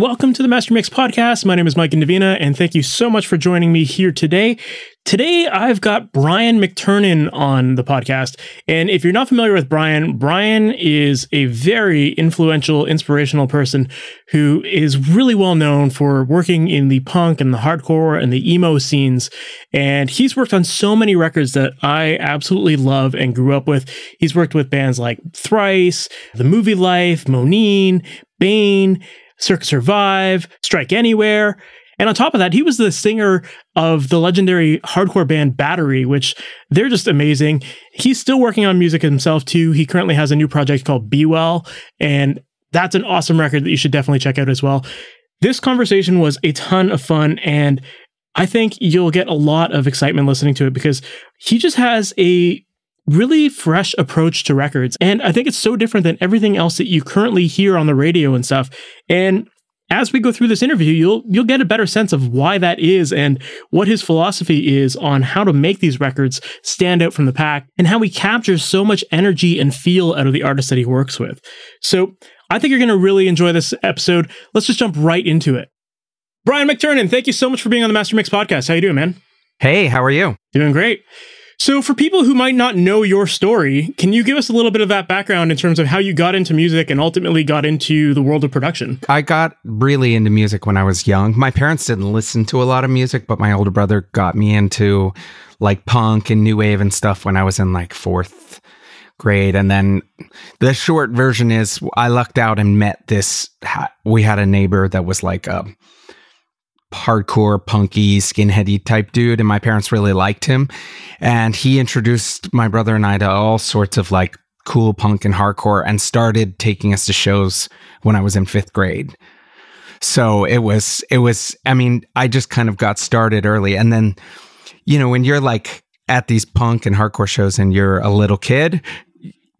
Welcome to the Master Mix podcast. My name is Mike Indovina, and thank you so much for joining me here today. Today, I've got Brian McTernan on the podcast. And if you're not familiar with Brian, Brian is a very influential, inspirational person who is really well known for working in the punk and the hardcore and the emo scenes. And he's worked on so many records that I absolutely love and grew up with. He's worked with bands like Thrice, The Movie Life, Moneen, Bane, Circa Survive, Strike Anywhere. And on top of that, he was the singer of the legendary hardcore band Battery, which they're just amazing. He's still working on music himself too. He currently has a new project called Be Well, and that's an awesome record that you should definitely check out as well. This conversation was a ton of fun, and I think you'll get a lot of excitement listening to it because he just has a really fresh approach to records. And I think it's so different than everything else that you currently hear on the radio and stuff. And as we go through this interview, you'll you'll get a better sense of why that is and what his philosophy is on how to make these records stand out from the pack and how he captures so much energy and feel out of the artists that he works with. So I think you're going to really enjoy this episode. Let's just jump right into it. Brian McTernan, thank you so much for being on the Master Mix podcast. How you doing, man? Hey, how are you? Doing great. So, for people who might not know your story, can you give us a little bit of that background in terms of how you got into music and ultimately got into the world of production? I got really into music when I was young. My parents didn't listen to a lot of music, but my older brother got me into like punk and new wave and stuff when I was in like fourth grade. And then the short version is I lucked out and met this. We had a neighbor that was like a hardcore, punky, skinheady type dude, and my parents really liked him. And he introduced my brother and I to all sorts of like cool punk and hardcore and started taking us to shows when I was in fifth grade. So it was, it was, I mean, I just kind of got started early. And then, you know, when you're like at these punk and hardcore shows and you're a little kid,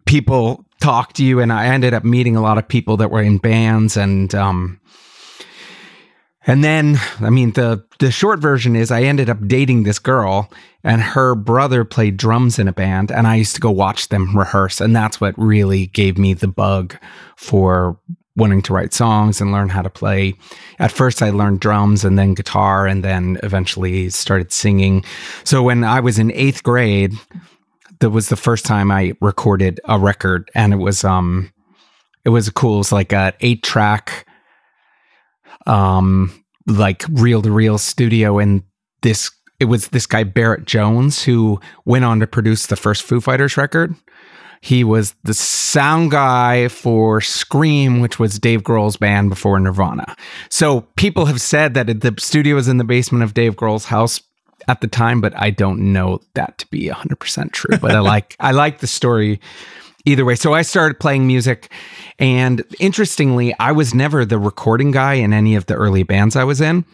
people talk to you. And I ended up meeting a lot of people that were in bands and, um, and then, I mean, the the short version is I ended up dating this girl, and her brother played drums in a band, and I used to go watch them rehearse, and that's what really gave me the bug for wanting to write songs and learn how to play. At first, I learned drums and then guitar, and then eventually started singing. So when I was in eighth grade, that was the first time I recorded a record, and it was um, it was cool. It was like a eight track um, like reel to reel studio. And this, it was this guy, Barrett Jones, who went on to produce the first Foo Fighters record. He was the sound guy for Scream, which was Dave Grohl's band before Nirvana. So people have said that the studio was in the basement of Dave Grohl's house at the time, but I don't know that to be 100% true. But I like I like the story either way. So I started playing music. And interestingly, I was never the recording guy in any of the early bands I was in.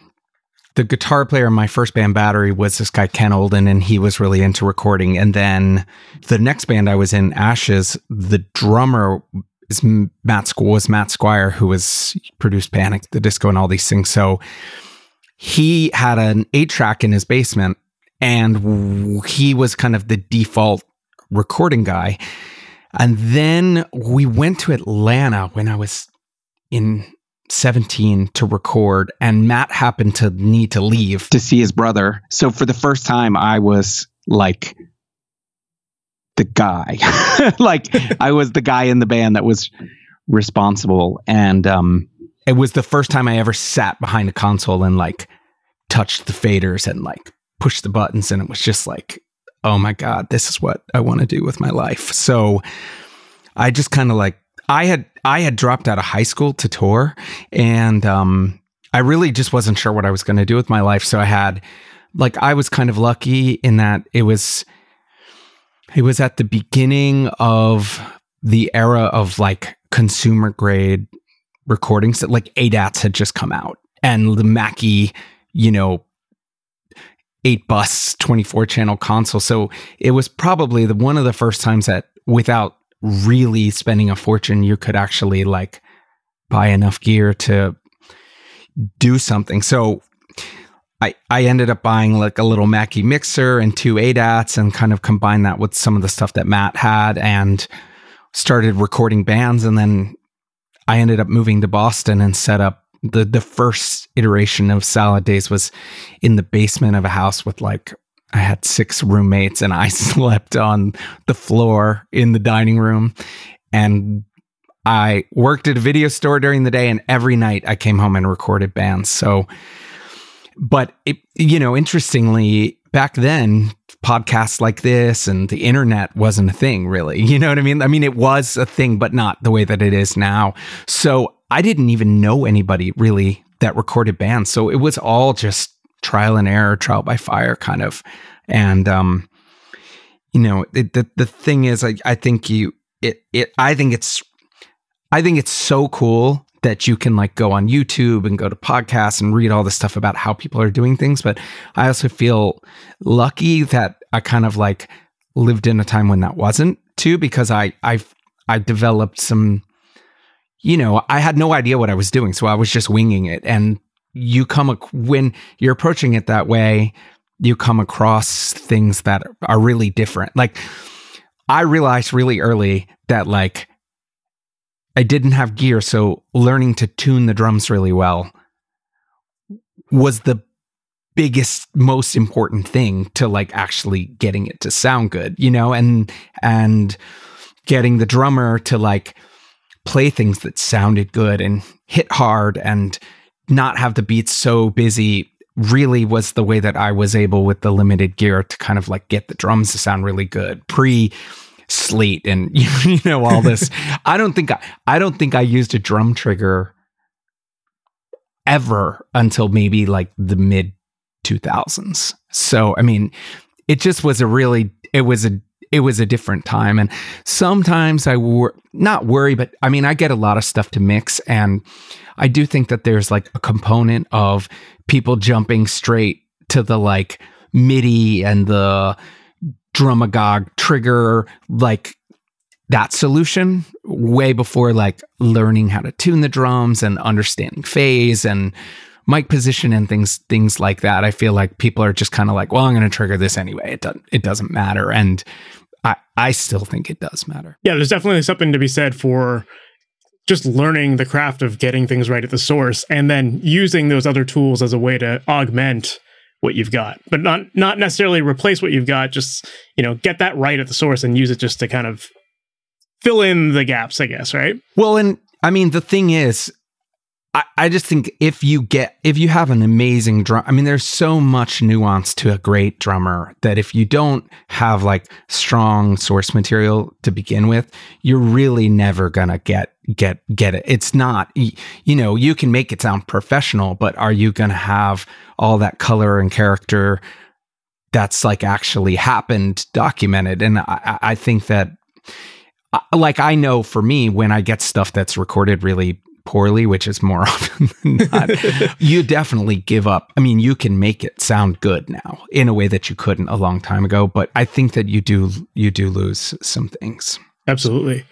The guitar player in my first band, Battery, was this guy, Ken Olden, and he was really into recording. And then the next band I was in, Ashes, the drummer is Matt was Matt Squire, who was produced Panic, the Disco, and all these things. So he had an eight track in his basement, and he was kind of the default recording guy. And then we went to Atlanta when I was in 17 to record, and Matt happened to need to leave to see his brother. So for the first time, I was like the guy. like I was the guy in the band that was responsible. And um, it was the first time I ever sat behind a console and like touched the faders and like pushed the buttons. And it was just like, oh my God, this is what I want to do with my life. So I just kind of like, I had, I had dropped out of high school to tour and, um, I really just wasn't sure what I was going to do with my life. So I had, like, I was kind of lucky in that it was, it was at the beginning of the era of like consumer grade recordings that like ADATs had just come out and the Mackie, you know, eight bus 24 channel console. So it was probably the one of the first times that without really spending a fortune, you could actually like buy enough gear to do something. So I, I ended up buying like a little Mackie mixer and two ADATs and kind of combined that with some of the stuff that Matt had and started recording bands. And then I ended up moving to Boston and set up the the first iteration of Salad Days was in the basement of a house with like I had six roommates and I slept on the floor in the dining room and I worked at a video store during the day and every night I came home and recorded bands. So but it, you know, interestingly, back then podcasts like this and the internet wasn't a thing really. You know what I mean? I mean, it was a thing, but not the way that it is now. So I didn't even know anybody really that recorded bands. So it was all just trial and error, trial by fire kind of. And, um, you know, it, the, the thing is, I, I think you, it, it, I think it's, I think it's so cool that you can like go on YouTube and go to podcasts and read all this stuff about how people are doing things. But I also feel lucky that I kind of like lived in a time when that wasn't too, because I, I've, I developed some you know, I had no idea what I was doing. So I was just winging it. And you come, ac- when you're approaching it that way, you come across things that are really different. Like, I realized really early that, like, I didn't have gear. So learning to tune the drums really well was the biggest most important thing to like actually getting it to sound good you know and and getting the drummer to like play things that sounded good and hit hard and not have the beats so busy really was the way that I was able with the limited gear to kind of like get the drums to sound really good pre Slate and you know all this. I don't think I, I don't think I used a drum trigger ever until maybe like the mid 2000s. So I mean, it just was a really it was a it was a different time. And sometimes I were not worry, but I mean, I get a lot of stuff to mix. And I do think that there's like a component of people jumping straight to the like MIDI and the Drumagog trigger, like that solution way before like learning how to tune the drums and understanding phase and mic position and things things like that. I feel like people are just kind of like, well, I'm going to trigger this anyway. It doesn't it doesn't matter. And I, I still think it does matter. Yeah, there's definitely something to be said for just learning the craft of getting things right at the source and then using those other tools as a way to augment what you've got but not not necessarily replace what you've got just you know get that right at the source and use it just to kind of fill in the gaps i guess right? Well and i mean the thing is I, just think if you get if you have an amazing drum I mean there's so much nuance to a great drummer that if you don't have like strong source material to begin with, you're really never gonna get get get it. It's not you know, you can make it sound professional, but are you gonna have all that color and character that's like actually happened documented? And I, I think that like I know for me when I get stuff that's recorded really poorly, which is more often than not, you definitely give up. I mean, you can make it sound good now in a way that you couldn't a long time ago, but I think that you do you do lose some things. Absolutely.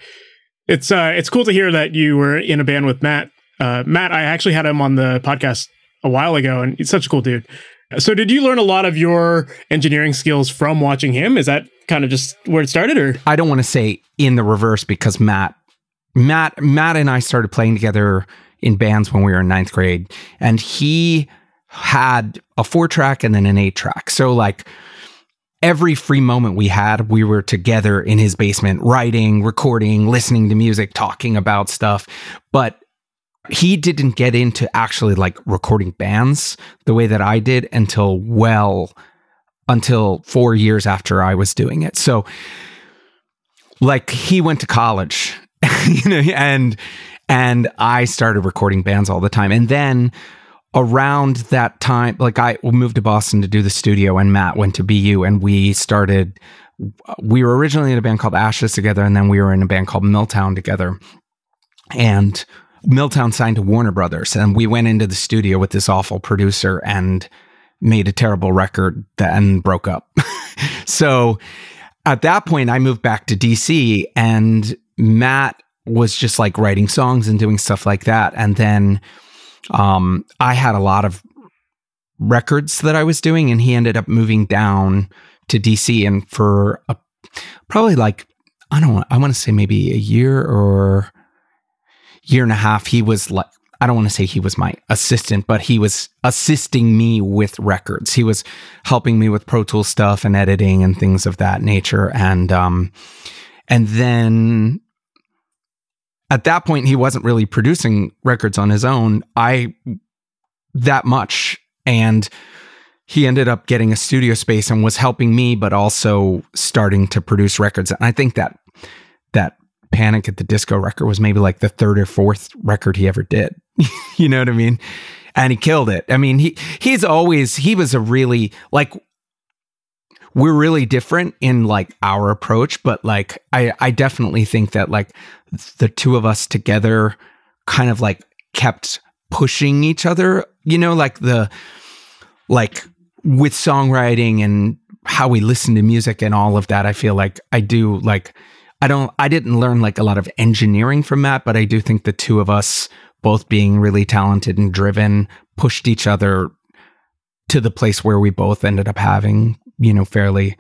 It's uh it's cool to hear that you were in a band with Matt. Uh, Matt, I actually had him on the podcast a while ago, and he's such a cool dude. So, did you learn a lot of your engineering skills from watching him? Is that kind of just where it started, or I don't want to say in the reverse because Matt Matt Matt and I started playing together in bands when we were in ninth grade, and he had a four track and then an eight track. So like every free moment we had, we were together in his basement, writing, recording, listening to music, talking about stuff. But he didn't get into actually like recording bands the way that I did until well until 4 years after I was doing it. So like he went to college you know, and and I started recording bands all the time. And then around that time, like I moved to Boston to do the studio, and Matt went to BU, and we started. We were originally in a band called Ashes together, and then we were in a band called Milltown together. And Milltown signed to Warner Brothers, and we went into the studio with this awful producer, and made a terrible record that, and broke up. so at that point, I moved back to DC and Matt was just like writing songs and doing stuff like that. And then um, I had a lot of records that I was doing, and he ended up moving down to DC. And for a, probably like, I don't know, I want to say maybe a year or year and a half, he was like, I don't want to say he was my assistant, but he was assisting me with records. He was helping me with Pro Tools stuff and editing and things of that nature. And um, and then at that point, he wasn't really producing records on his own. I that much, and he ended up getting a studio space and was helping me, but also starting to produce records. And I think that that Panic at the Disco record was maybe like the third or fourth record he ever did. you know what I mean? And he killed it. I mean, he he's always he was a really like we're really different in like our approach, but like I I definitely think that like the two of us together kind of like kept pushing each other, you know, like the like with songwriting and how we listen to music and all of that. I feel like I do like I don't I didn't learn like a lot of engineering from that, but I do think the two of us both being really talented and driven pushed each other to the place where we both ended up having, you know, fairly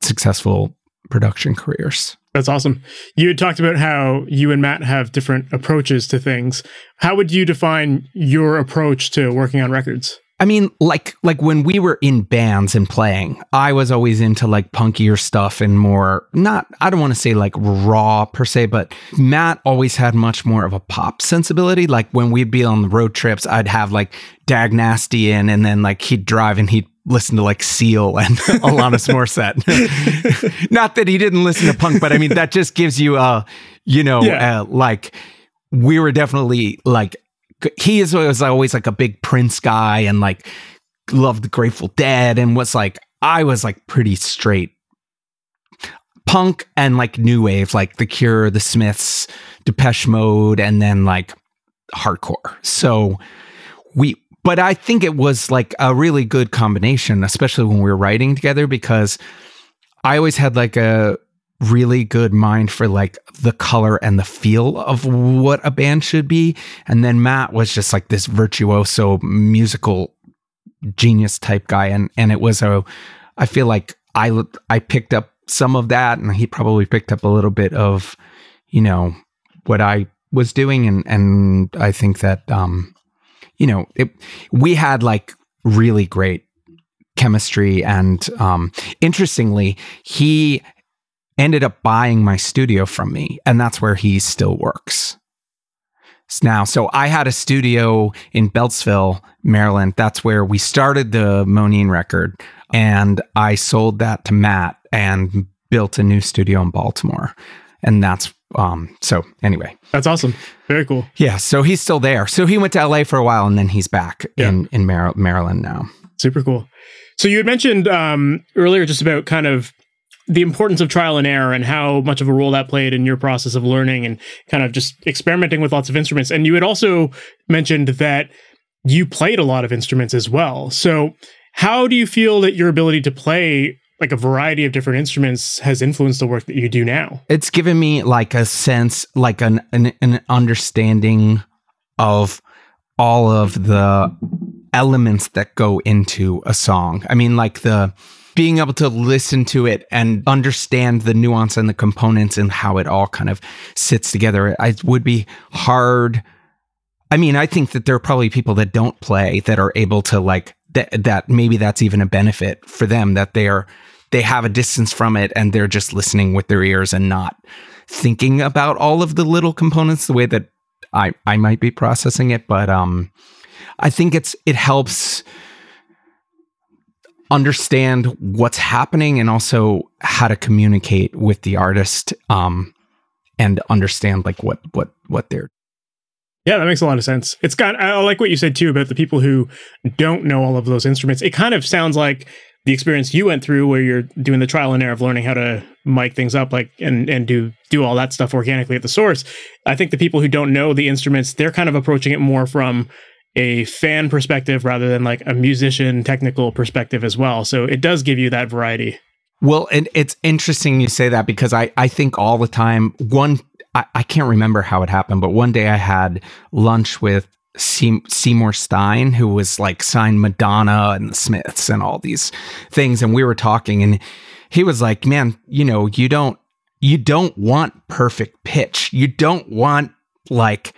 successful production careers. That's awesome. You had talked about how you and Matt have different approaches to things. How would you define your approach to working on records? I mean, like like when we were in bands and playing, I was always into like punkier stuff and more not I don't want to say like raw per se, but Matt always had much more of a pop sensibility. Like when we'd be on the road trips, I'd have like Dag Nasty in and then like he'd drive and he'd listen to like Seal and Alanis Morissette. not that he didn't listen to punk, but I mean that just gives you a you know, yeah. uh, like we were definitely like he is was always like a big Prince guy and like loved the Grateful Dead and was like I was like pretty straight punk and like new wave, like The Cure, The Smiths, Depeche Mode, and then like hardcore. So we, but I think it was like a really good combination, especially when we were writing together, because I always had like a really good mind for like the color and the feel of what a band should be. And then Matt was just like this virtuoso musical genius type guy. And, and it was a, I feel like I, I picked up some of that and he probably picked up a little bit of, you know, what I was doing. And, and I think that, um, you know, it, we had like really great chemistry and um interestingly he ended up buying my studio from me, and that's where he still works now. So I had a studio in Beltsville, Maryland. That's where we started the Moneen record, and I sold that to Matt and built a new studio in Baltimore. And that's um so anyway. That's awesome. Very cool. Yeah, so he's still there. So he went to LA for a while and then he's back yeah. in in Mar- Maryland now. Super cool. So you had mentioned um, earlier just about kind of the importance of trial and error and how much of a role that played in your process of learning and kind of just experimenting with lots of instruments. And you had also mentioned that you played a lot of instruments as well. So, how do you feel that your ability to play like a variety of different instruments has influenced the work that you do now? It's given me like a sense, like an, an, an understanding of all of the elements that go into a song. I mean, like the being able to listen to it and understand the nuance and the components and how it all kind of sits together, it would be hard. I mean, I think that there are probably people that don't play that are able to like that. That maybe that's even a benefit for them that they are they have a distance from it and they're just listening with their ears and not thinking about all of the little components the way that I I might be processing it. But um, I think it's it helps understand what's happening and also how to communicate with the artist um, and understand like what what what they're yeah, that makes a lot of sense. It's got I like what you said too about the people who don't know all of those instruments. It kind of sounds like the experience you went through where you're doing the trial and error of learning how to mic things up like and and do do all that stuff organically at the source. I think the people who don't know the instruments, they're kind of approaching it more from a fan perspective rather than like a musician technical perspective as well. So it does give you that variety. Well, and it's interesting you say that because I, I think all the time, one, I, I can't remember how it happened, but one day I had lunch with Seymour Stein, who was like signed Madonna and the Smiths and all these things. And we were talking and he was like, man, you know, you don't, you don't want perfect pitch. You don't want like,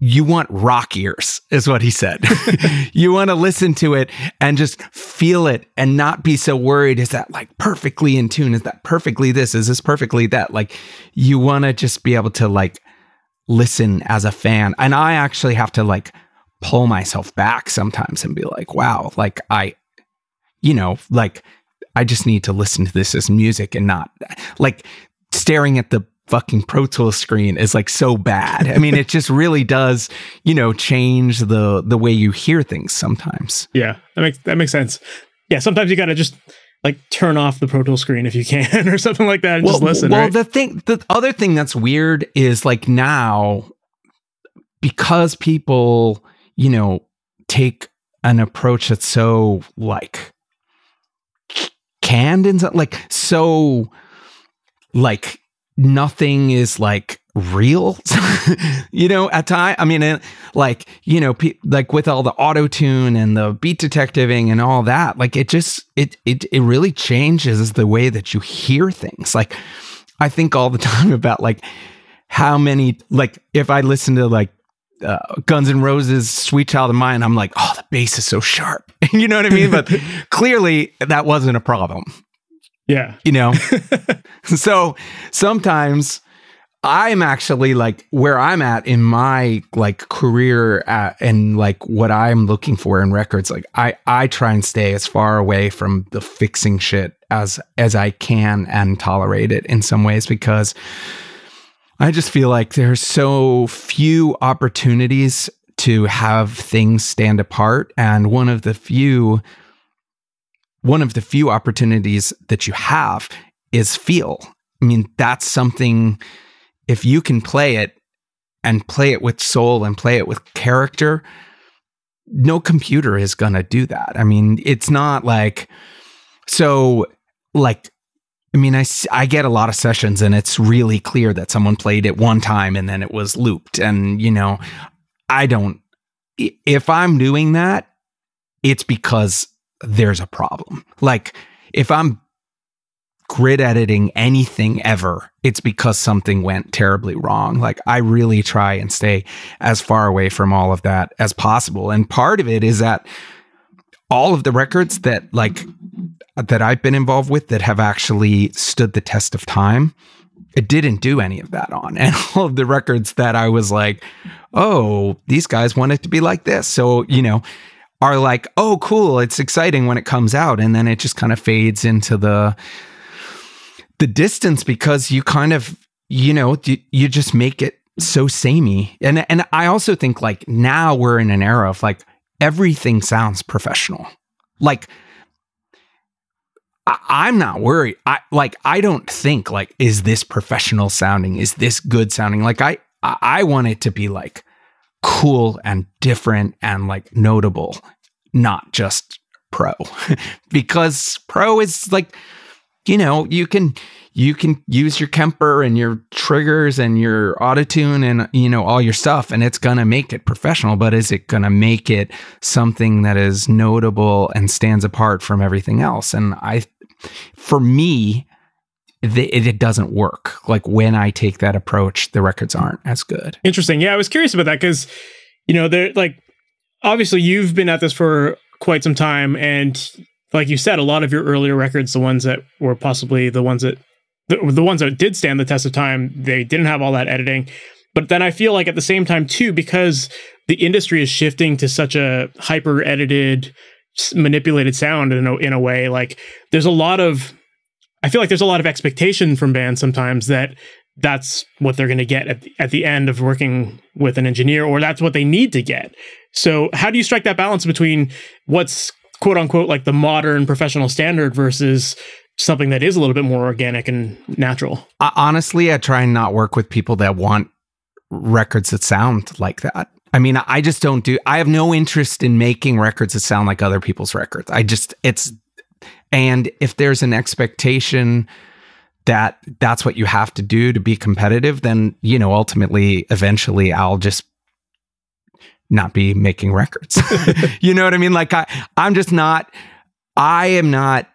you want rock ears, is what he said. you want to listen to it and just feel it and not be so worried. Is that like perfectly in tune? Is that perfectly this? Is this perfectly that? Like, you want to just be able to like listen as a fan. And I actually have to like pull myself back sometimes and be like, wow, like I, you know, like I just need to listen to this as music and not like staring at the fucking Pro Tools screen is like so bad. I mean, it just really does, you know, change the the way you hear things sometimes. Yeah, that makes that makes sense. Yeah, sometimes you got to just like turn off the Pro Tools screen if you can or something like that and well, just listen. Well, right? the thing, the other thing that's weird is like now because people, you know, take an approach that's so like canned and like so like nothing is like real you know at time i mean like you know pe- like with all the auto tune and the beat detectiving and all that like it just it, it it really changes the way that you hear things like i think all the time about like how many like if i listen to like uh, Guns N' Roses, "Sweet Child of Mine," I'm like, oh, the bass is so sharp. you know what I mean? But clearly, that wasn't a problem. Yeah. You know? so sometimes I'm actually like where I'm at in my like career at, and like what I'm looking for in records. Like I, I try and stay as far away from the fixing shit as, as I can and tolerate it in some ways because I just feel like there's so few opportunities to have things stand apart. And one of the few one of the few opportunities that you have is feel. I mean, that's something, if you can play it and play it with soul and play it with character, no computer is going to do that. I mean, it's not like, so like, I mean, I, I get a lot of sessions and it's really clear that someone played it one time and then it was looped. And, you know, I don't, if I'm doing that, it's because there's a problem. Like if I'm grid editing anything ever, it's because something went terribly wrong. Like I really try and stay as far away from all of that as possible. And part of it is that all of the records that like that I've been involved with that have actually stood the test of time, it didn't do any of that on. And all of the records that I was like, oh, these guys want it to be like this. So, you know, are like, oh, cool, it's exciting when it comes out, and then it just kind of fades into the the distance because you kind of, you know, you, you just make it so samey. And and I also think like now we're in an era of like everything sounds professional. Like I, am not worried. I like I don't think like is this professional sounding? Is this good sounding? Like I I want it to be like cool and different and like notable, not just pro. because pro is like, you know, you can you can use your Kemper and your triggers and your autotune and you know all your stuff and it's going to make it professional but is it going to make it something that is notable and stands apart from everything else and i for me it, it doesn't work. Like when I take that approach, the records aren't as good. Interesting. Yeah, I was curious about that because, you know, they're like, obviously you've been at this for quite some time. And like you said, a lot of your earlier records, the ones that were possibly the ones that, the, the ones that did stand the test of time, they didn't have all that editing. But then I feel like at the same time, too, because the industry is shifting to such a hyper edited, manipulated sound in a, in a way, like there's a lot of I feel like there's a lot of expectation from bands sometimes that that's what they're going to get at the, at the end of working with an engineer, or that's what they need to get. So, how do you strike that balance between what's quote unquote like the modern professional standard versus something that is a little bit more organic and natural? Honestly, I try and not work with people that want records that sound like that. I mean, I just don't do, I have no interest in making records that sound like other people's records. I just, it's, and if there's an expectation that that's what you have to do to be competitive, then, you know, ultimately, eventually I'll just not be making records. you know what I mean? Like I, I'm just not, I am not,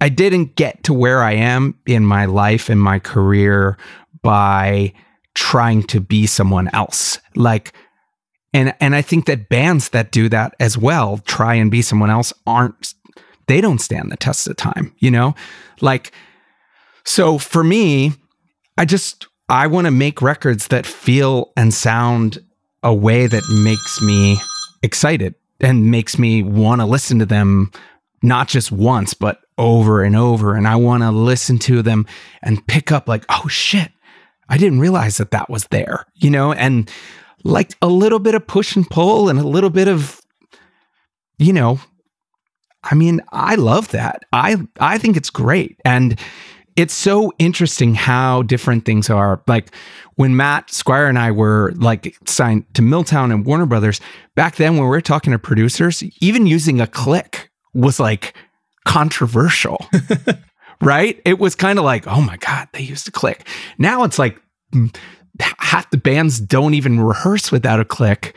I didn't get to where I am in my life and my career by trying to be someone else. Like, and and I think that bands that do that as well, try and be someone else, aren't they don't stand the test of time, you know? Like, so for me, I just I want to make records that feel and sound a way that makes me excited and makes me want to listen to them not just once, but over and over. And I want to listen to them and pick up, like, oh shit, I didn't realize that that was there, you know, and like a little bit of push and pull and a little bit of, you know, I mean, I love that. I I think it's great, and it's so interesting how different things are. Like when Matt Squire and I were like signed to Milltown and Warner Brothers back then, when we were talking to producers, even using a click was like controversial. right? It was kind of like, oh my God, they used a click. Now it's like mm, half the bands don't even rehearse without a click.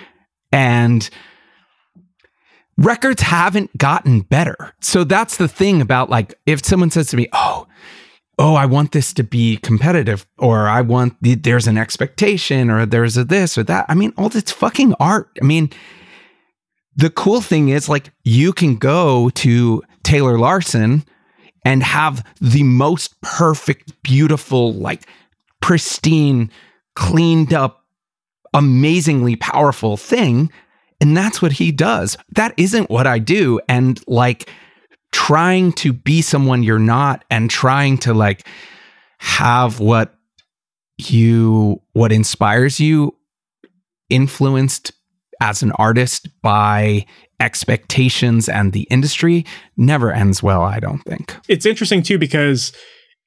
And records haven't gotten better. So that's the thing about like, if someone says to me, oh, oh, I want this to be competitive, or I want the, there's an expectation, or there's a this or that. I mean, all this fucking art. I mean, the cool thing is like you can go to Taylor Larson and have the most perfect, beautiful, like pristine, cleaned up, amazingly powerful thing. And that's what he does. That isn't what I do. And like trying to be someone you're not and trying to like have what you, what inspires you influenced as an artist by expectations and the industry never ends well, I don't think. It's interesting too because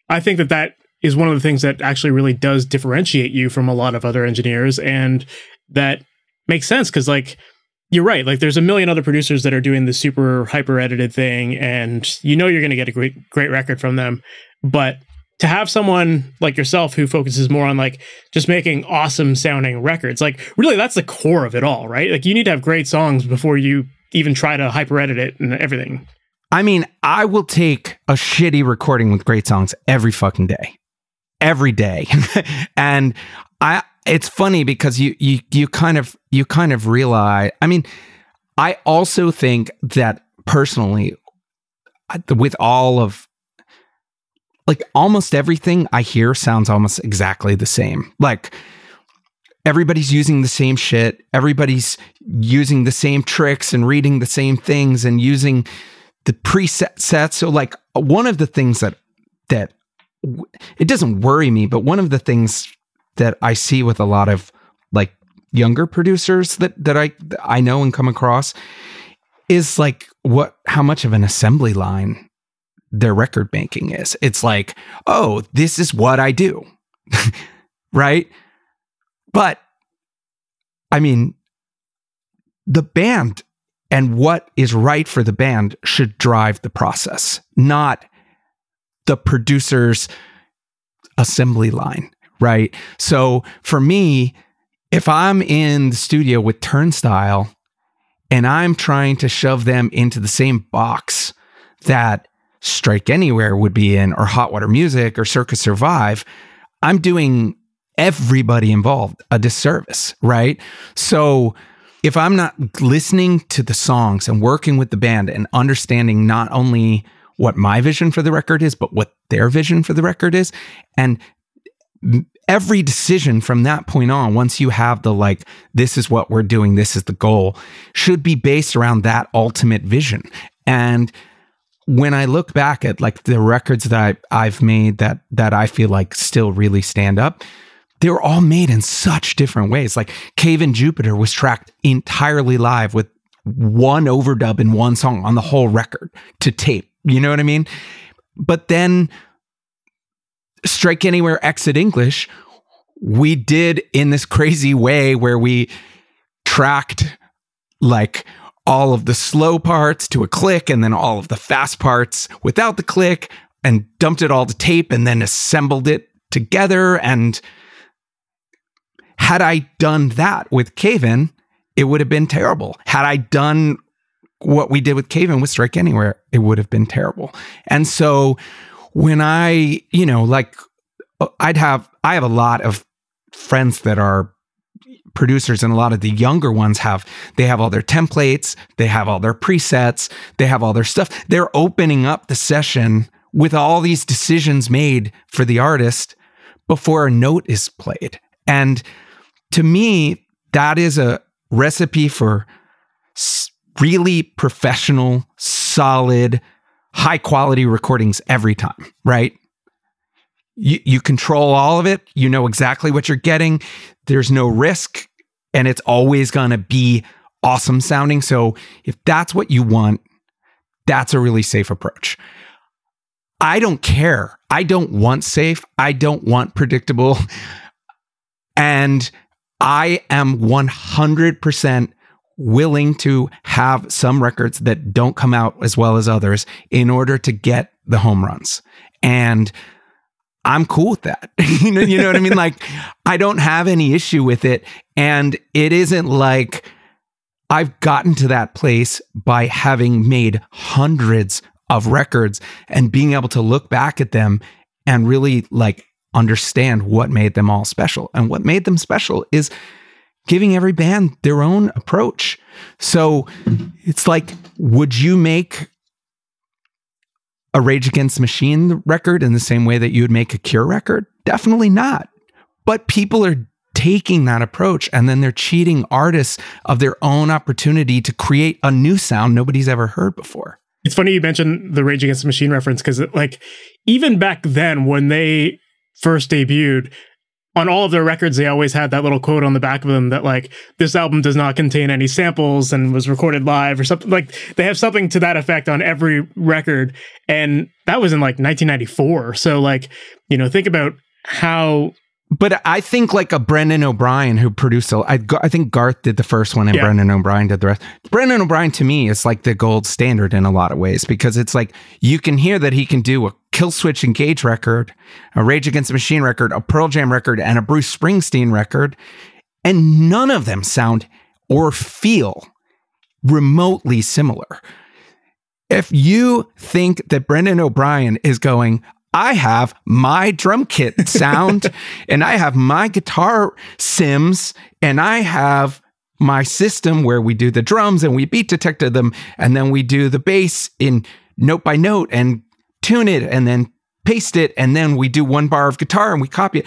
I think that that is one of the things that actually really does differentiate you from a lot of other engineers and that makes sense cuz like you're right like there's a million other producers that are doing the super hyper edited thing and you know you're going to get a great great record from them but to have someone like yourself who focuses more on like just making awesome sounding records like really that's the core of it all right like you need to have great songs before you even try to hyper edit it and everything. I mean, I will take a shitty recording with great songs every fucking day. Every day. and I it's funny because you you you kind of you kind of realize I mean, I also think that personally with all of like almost everything I hear sounds almost exactly the same. Like everybody's using the same shit. Everybody's using the same tricks and reading the same things and using the preset sets. So like one of the things that that it doesn't worry me, but one of the things that I see with a lot of like younger producers that that I I know and come across is like what how much of an assembly line their record banking is. It's like, "Oh, this is what I do." right? But I mean, the band and what is right for the band should drive the process, not the producer's assembly line, right? So for me, if I'm in the studio with Turnstile and I'm trying to shove them into the same box that Strike Anywhere would be in, or Hot Water Music, or Circa Survive, I'm doing everybody involved a disservice, right? So if I'm not listening to the songs and working with the band and understanding not only what my vision for the record is, but what their vision for the record is, and every decision from that point on, once you have the like, this is what we're doing, this is the goal, should be based around that ultimate vision. And when I look back at like the records that I, I've made that that I feel like still really stand up, they were all made in such different ways. Like Cave In Jupiter was tracked entirely live with one overdub in one song on the whole record to tape. You know what I mean? But then Strike Anywhere Exit English, we did in this crazy way where we tracked like all of the slow parts to a click and then all of the fast parts without the click and dumped it all to tape and then assembled it together. And had I done that with Cave In, it would have been terrible. Had I done what we did with Cave In with Strike Anywhere, it would have been terrible. And so when I, you know, like uh, I'd have, I have a lot of friends that are producers and a lot of the younger ones have they have all their templates they have all their presets they have all their stuff. They're opening up the session with all these decisions made for the artist before a note is played. And to me that is a recipe for really professional solid high quality recordings every time right you, you control all of it. You know exactly what you're getting. There's no risk, and it's always going to be awesome sounding. So, if that's what you want, that's a really safe approach. I don't care. I don't want safe. I don't want predictable. And I am 100% willing to have some records that don't come out as well as others in order to get the home runs. And I'm cool with that. you know, you know what I mean? Like, I don't have any issue with it. And it isn't like I've gotten to that place by having made hundreds of records and being able to look back at them and really like understand what made them all special. And what made them special is giving every band their own approach. So it's like, would you make a Rage Against Machine record in the same way that you would make a Cure record? Definitely not. But people are taking that approach and then they're cheating artists of their own opportunity to create a new sound nobody's ever heard before. It's funny you mentioned the Rage Against the Machine reference because, like, even back then when they first debuted, on all of their records, they always had that little quote on the back of them that like this album does not contain any samples and was recorded live or something. Like they have something to that effect on every record, and that was in like 1994. So like you know, think about how but I think like a Brendan O'Brien who produced, a, I, I think Garth did the first one and yeah. Brendan O'Brien did the rest. Brendan O'Brien to me is like the gold standard in a lot of ways because it's like you can hear that he can do a Killswitch Engage record, a Rage Against the Machine record, a Pearl Jam record, and a Bruce Springsteen record, and none of them sound or feel remotely similar. If you think that Brendan O'Brien is going, I have my drum kit sound and I have my guitar sims and I have my system where we do the drums and we Beat Detective them and then we do the bass in note by note and tune it and then paste it and then we do one bar of guitar and we copy it.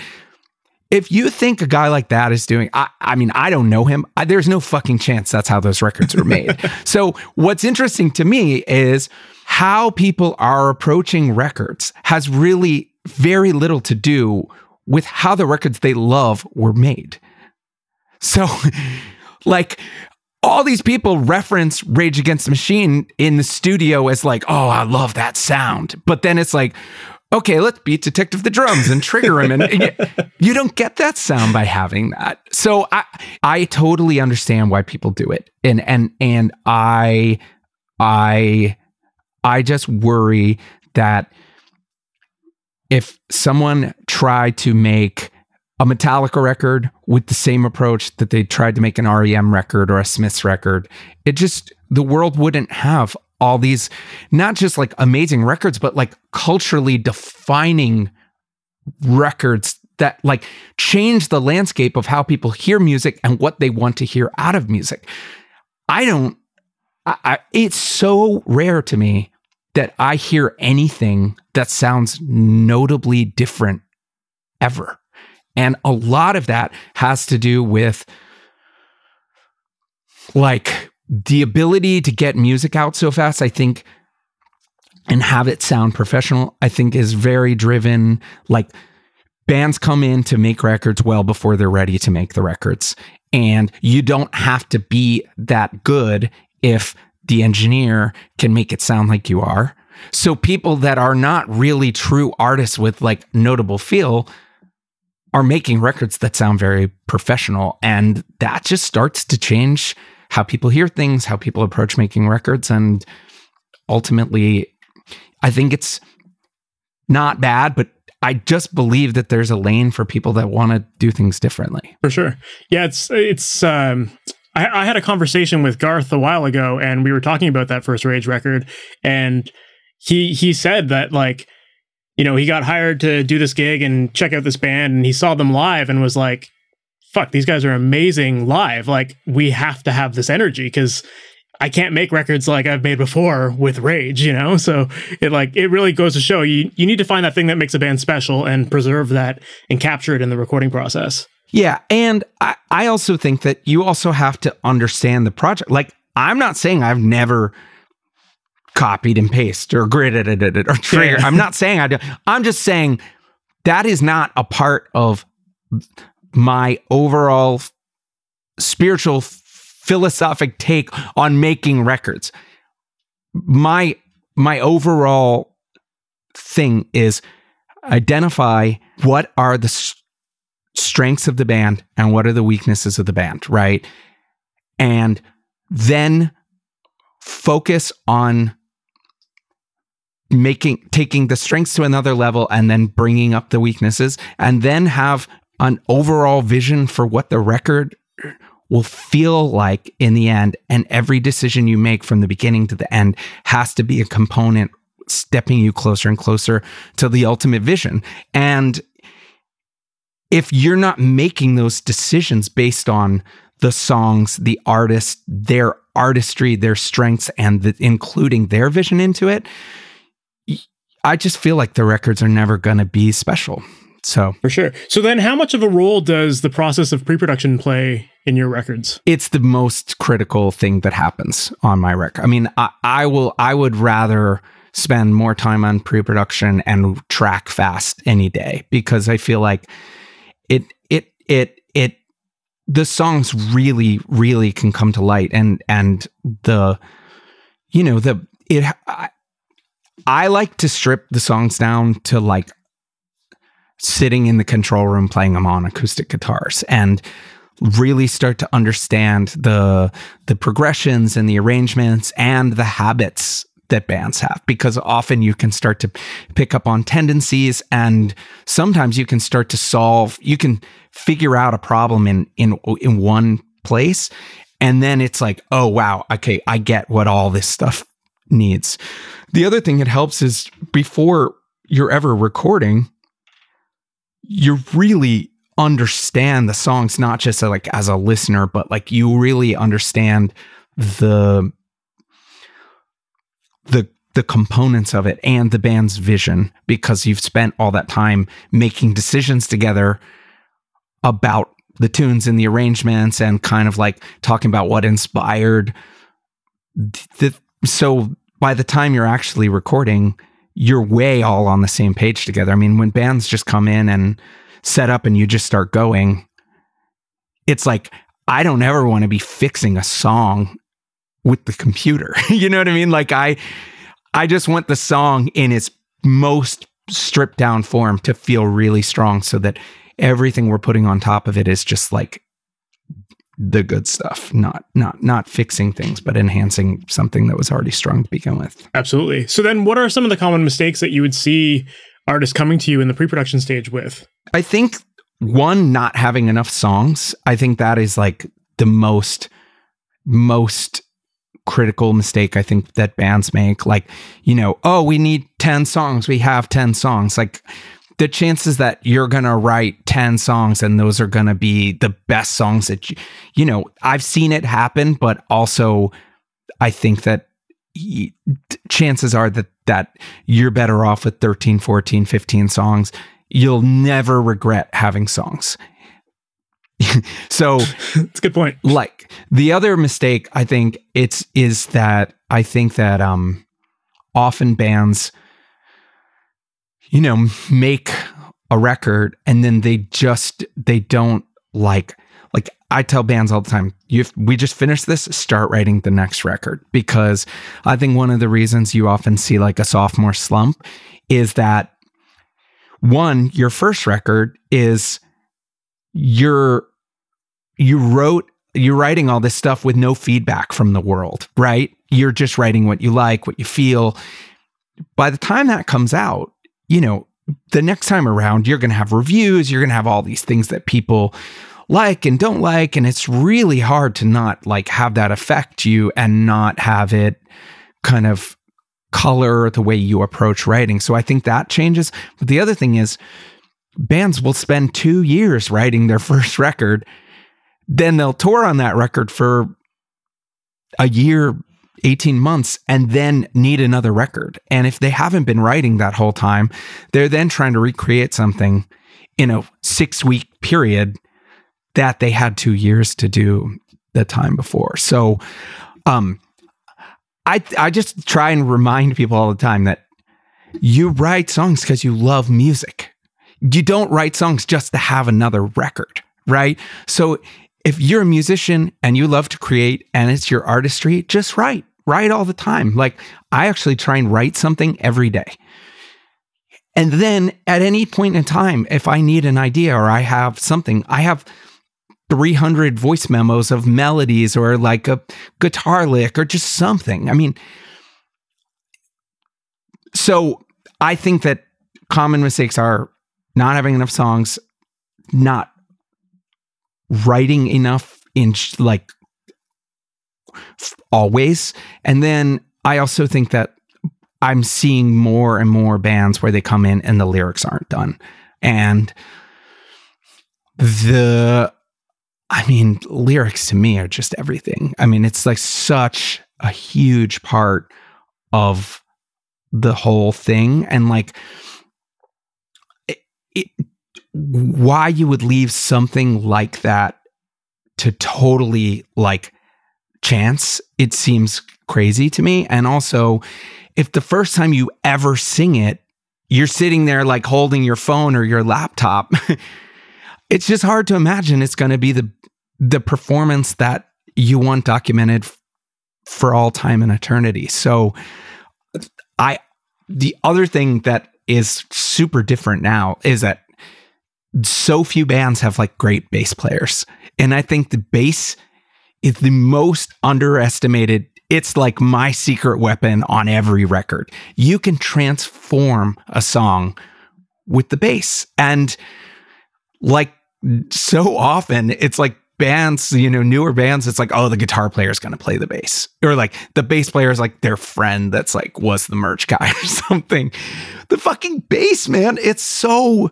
If you think a guy like that is doing, I, I mean, I don't know him. I, there's no fucking chance that's how those records were made. so, what's interesting to me is how people are approaching records has really very little to do with how the records they love were made. So, like, all these people reference Rage Against the Machine in the studio as like, oh, I love that sound. But then it's like, okay, let's beat Detective the drums and trigger him. And you, you don't get that sound by having that. So I I totally understand why people do it. And and and I I I just worry that if someone tried to make a Metallica record with the same approach that they tried to make an REM record or a Smiths record, it just, the world wouldn't have all these, not just like amazing records, but like culturally defining records that like change the landscape of how people hear music and what they want to hear out of music. I don't I, I, it's so rare to me that I hear anything that sounds notably different ever. And a lot of that has to do with like the ability to get music out so fast, I think, and have it sound professional, I think is very driven. Like bands come in to make records well before they're ready to make the records. And you don't have to be that good if the engineer can make it sound like you are. So people that are not really true artists with like notable feel are making records that sound very professional and that just starts to change how people hear things how people approach making records and ultimately i think it's not bad but i just believe that there's a lane for people that want to do things differently. For sure. Yeah it's it's um I, I had a conversation with garth a while ago and we were talking about that first rage record and he he said that like you know, he got hired to do this gig and check out this band and he saw them live and was like, fuck, these guys are amazing live. Like, we have to have this energy because I can't make records like I've made before with rage, you know? So it like it really goes to show you you need to find that thing that makes a band special and preserve that and capture it in the recording process. Yeah. And I, I also think that you also have to understand the project. Like, I'm not saying I've never copied and pasted or gridded it or trigger. Yeah. I'm not saying I do. I'm just saying that is not a part of my overall spiritual philosophic take on making records. My my overall thing is identify what are the strengths of the band and what are the weaknesses of the band, right? And then focus on making taking the strengths to another level and then bringing up the weaknesses and then have an overall vision for what the record will feel like in the end and every decision you make from the beginning to the end has to be a component stepping you closer and closer to the ultimate vision and if you're not making those decisions based on the songs the artist their artistry their strengths and the, including their vision into it I just feel like the records are never going to be special. So for sure. So then, how much of a role does the process of pre-production play in your records? It's the most critical thing that happens on my record. I mean, I, I will. I would rather spend more time on pre-production and track fast any day because I feel like it. It. It. It. The songs really, really can come to light, and and the, you know, the it. I, I like to strip the songs down to like sitting in the control room playing them on acoustic guitars and really start to understand the the progressions and the arrangements and the habits that bands have. Because often you can start to pick up on tendencies and sometimes you can start to solve you can figure out a problem in in in one place and then it's like oh wow okay I get what all this stuff needs. The other thing it helps is before you're ever recording, you really understand the songs, not just uh, like as a listener, but like you really understand the the the components of it and the band's vision because you've spent all that time making decisions together about the tunes and the arrangements and kind of like talking about what inspired the so by the time you're actually recording, you're way all on the same page together. I mean, when bands just come in and set up and you just start going, it's like, I don't ever want to be fixing a song with the computer. you know what I mean? Like I I just want the song in its most stripped down form to feel really strong so that everything we're putting on top of it is just like the good stuff, not not not fixing things, but enhancing something that was already strong to begin with. Absolutely. So then what are some of the common mistakes that you would see artists coming to you in the pre-production stage with? I think one not having enough songs. I think that is like the most most critical mistake I think that bands make like, you know, oh, we need 10 songs. We have 10 songs. Like the chances that you're going to write 10 songs and those are going to be the best songs that you, you know, I've seen it happen, but also I think that chances are that that you're better off with 13, 14, 15 songs. You'll never regret having songs. so it's a good point. Like the other mistake I think it's is that I think that um often bands you know, make a record and then they just they don't like like I tell bands all the time, you we just finished this, start writing the next record because I think one of the reasons you often see like a sophomore slump is that one, your first record is you're you wrote you're writing all this stuff with no feedback from the world, right? You're just writing what you like, what you feel. By the time that comes out, you know, the next time around, you're going to have reviews, you're going to have all these things that people like and don't like. And it's really hard to not like have that affect you and not have it kind of color the way you approach writing. So I think that changes. But the other thing is, bands will spend two years writing their first record, then they'll tour on that record for a year, 18 months, and then need another record. And if they haven't been writing that whole time, they're then trying to recreate something in a six week period that they had two years to do the time before. So, um, I I just try and remind people all the time that you write songs because you love music. You don't write songs just to have another record, right? So if you're a musician and you love to create and it's your artistry, just write. Write all the time. Like I actually try and write something every day. And then at any point in time, if I need an idea or I have something, I have 300 voice memos of melodies or like a guitar lick or just something. I mean, so I think that common mistakes are not having enough songs, not writing enough in like always. And then I also think that I'm seeing more and more bands where they come in and the lyrics aren't done. And the I mean, lyrics to me are just everything. I mean, it's like such a huge part of the whole thing. And like, it, it, why you would leave something like that to totally like chance, it seems crazy to me. And also, if the first time you ever sing it, you're sitting there like holding your phone or your laptop. it's just hard to imagine it's going to be the the performance that you want documented for all time and eternity. So I the other thing that is super different now is that so few bands have like great bass players. And I think the bass is the most underestimated. It's like my secret weapon on every record. You can transform a song with the bass. And like so often, it's like bands, you know, newer bands, it's like, oh, the guitar player is going to play the bass, or like the bass player is like their friend that's like was the merch guy or something. The fucking bass, man, it's so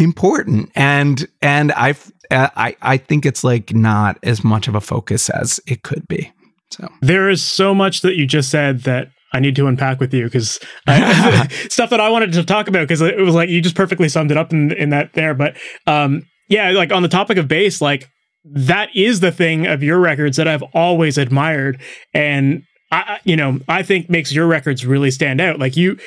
important, and and I've I I think it's like not as much of a focus as it could be. So there is so much that you just said that I need to unpack with you because stuff that I wanted to talk about because it was like you just perfectly summed it up in in that there. But um, yeah, like on the topic of bass, like that is the thing of your records that I've always admired, and I, you know, I think makes your records really stand out. Like you,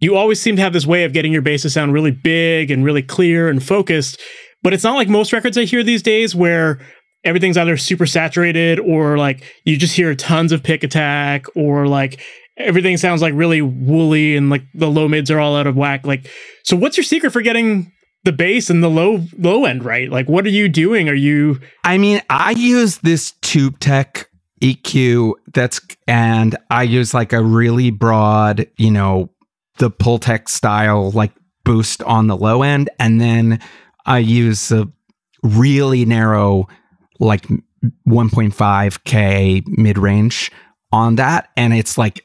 you always seem to have this way of getting your bass to sound really big and really clear and focused. But it's not like most records I hear these days where everything's either super saturated or like you just hear tons of pick attack or like everything sounds like really woolly and like the low mids are all out of whack. Like, so what's your secret for getting the bass and the low low end right? Like what are you doing? Are you I mean, I use this Tube Tech EQ that's and I use like a really broad, you know, the Pultec style like boost on the low end and then I use a really narrow like 1.5k mid-range on that and it's like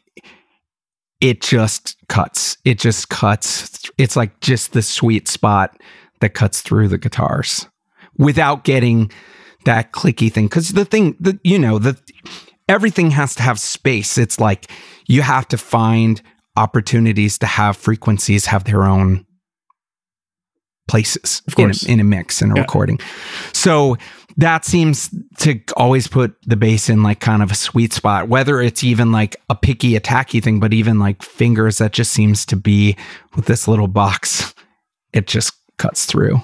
it just cuts. It just cuts. It's like just the sweet spot that cuts through the guitars without getting that clicky thing. Because the thing that, you know, the everything has to have space. It's like you have to find opportunities to have frequencies have their own places in a, in a, mix and a yeah. recording. So that seems to always put the bass in like kind of a sweet spot, whether it's even like a picky, attacky thing, but even like fingers that just seems to be with this little box. It just cuts through.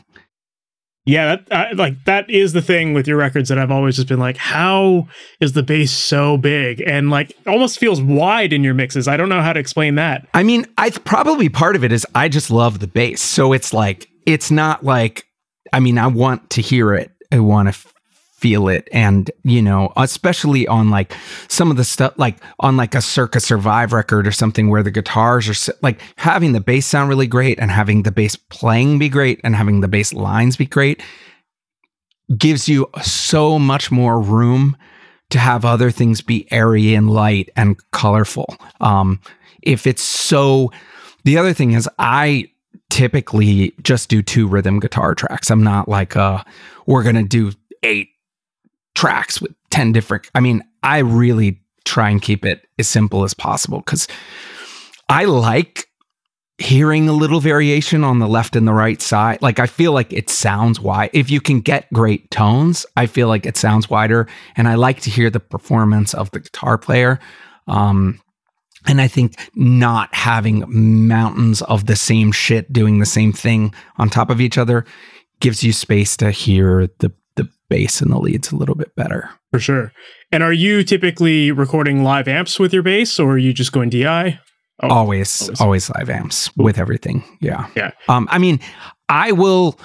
Yeah, that, uh, like that is the thing with your records that I've always just been like, how is the bass so big and like almost feels wide in your mixes? I don't know how to explain that. I mean, I probably part of it is I just love the bass, so it's like it's not like I mean, I want to hear it. I want to feel it. And, you know, especially on like some of the stuff, like on like a Circa Survive record or something where the guitars are like having the bass sound really great and having the bass playing be great and having the bass lines be great gives you so much more room to have other things be airy and light and colorful. Um, if it's so, the other thing is, I typically just do two rhythm guitar tracks. I'm not like, uh, we're to do eight tracks with 10 different. I mean, I really try and keep it as simple as possible because I like hearing a little variation on the left and the right side. Like I feel like it sounds wide. If you can get great tones, I feel like it sounds wider. And I like to hear the performance of the guitar player. Um, and I think not having mountains of the same shit doing the same thing on top of each other gives you space to hear the the bass and the leads a little bit better. For sure. And are you typically recording live amps with your bass or are you just going DI? Oh, always, always, always, live amps Ooh. with everything. Yeah. Yeah. Um, I mean, I will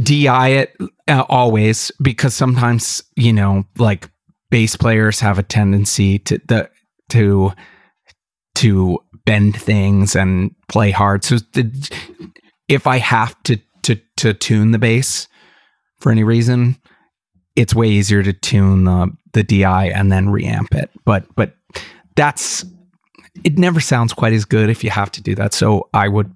DI it uh, always because sometimes, you know, like bass players have a tendency to the to to bend things and play hard. So the, if I have to to to tune the bass for any reason, it's way easier to tune the the DI and then reamp it. But but that's it never sounds quite as good if you have to do that. So I would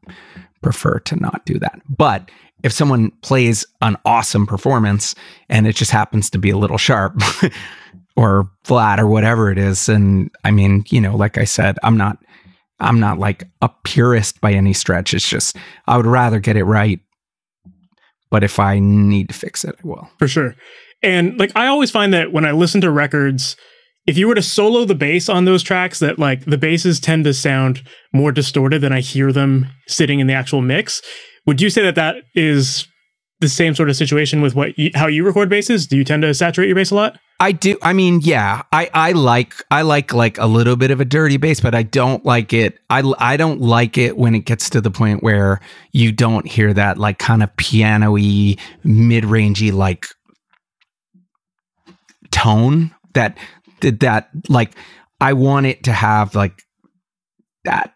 prefer to not do that. But if someone plays an awesome performance and it just happens to be a little sharp or flat or whatever it is, and I mean, you know, like I said, I'm not I'm not like a purist by any stretch. It's just I would rather get it right. But if I need to fix it, I will. For sure. And like I always find that when I listen to records, if you were to solo the bass on those tracks that like the basses tend to sound more distorted than i hear them sitting in the actual mix would you say that that is the same sort of situation with what you, how you record basses do you tend to saturate your bass a lot i do i mean yeah i i like i like like a little bit of a dirty bass but i don't like it i i don't like it when it gets to the point where you don't hear that like kind of piano-y mid-rangey like tone that that like I want it to have like that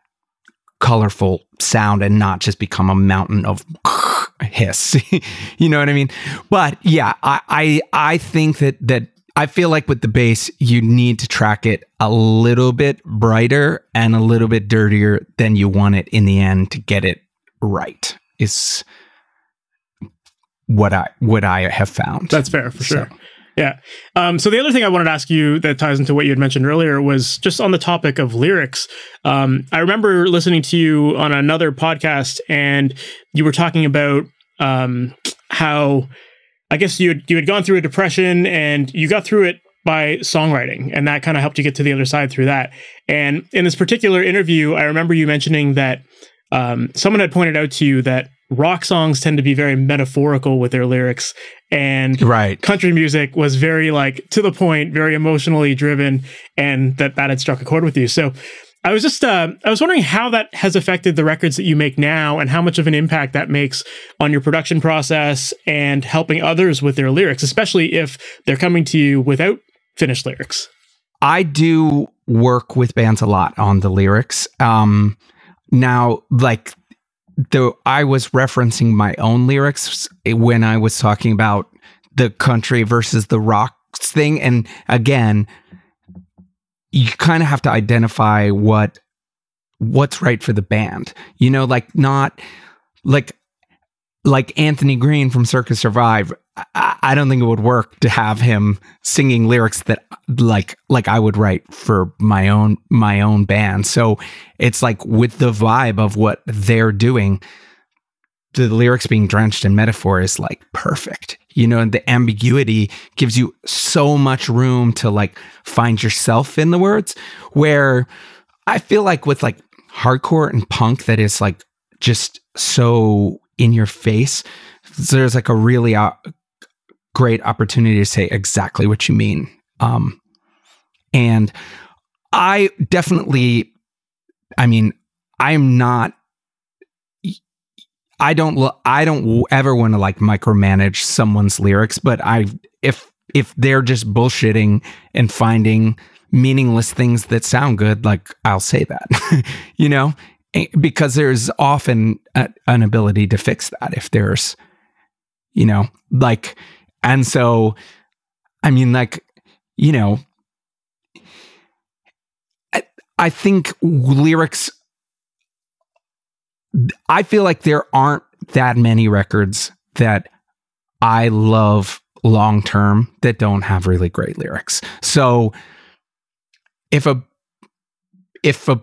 colorful sound and not just become a mountain of hiss. you know what I mean? But yeah, I, I I think that that I feel like with the bass, you need to track it a little bit brighter and a little bit dirtier than you want it in the end to get it right. Is what I what I have found. That's fair for sure. So. Yeah. Um, so the other thing I wanted to ask you that ties into what you had mentioned earlier was just on the topic of lyrics. Um, I remember listening to you on another podcast, and you were talking about um, how I guess you had, you had gone through a depression and you got through it by songwriting, and that kind of helped you get to the other side through that. And in this particular interview, I remember you mentioning that um, someone had pointed out to you that rock songs tend to be very metaphorical with their lyrics and right. country music was very like to the point very emotionally driven and that that had struck a chord with you so i was just uh, i was wondering how that has affected the records that you make now and how much of an impact that makes on your production process and helping others with their lyrics especially if they're coming to you without finished lyrics i do work with bands a lot on the lyrics um now like though I was referencing my own lyrics when I was talking about the country versus the rock thing. And again, you kind of have to identify what what's right for the band. You know, like not like like Anthony Green from Circa Survive. I, I, don't think it would work to have him singing lyrics that like like I would write for my own my own band. So it's like with the vibe of what they're doing, the lyrics being drenched in metaphor is like perfect. You know, and the ambiguity gives you so much room to like find yourself in the words. Where I feel like with like hardcore and punk that is like just so in your face, there's like a really uh, great opportunity to say exactly what you mean. Um, and I definitely, I mean, I'm not I don't I don't ever want to like micromanage someone's lyrics, but I if if they're just bullshitting and finding meaningless things that sound good, like I'll say that, you know, because there's often a, an ability to fix that if there's, you know, like, and so, I mean, like, you know, I, I think lyrics I feel like there aren't that many records that I love long term that don't have really great lyrics. So if a if a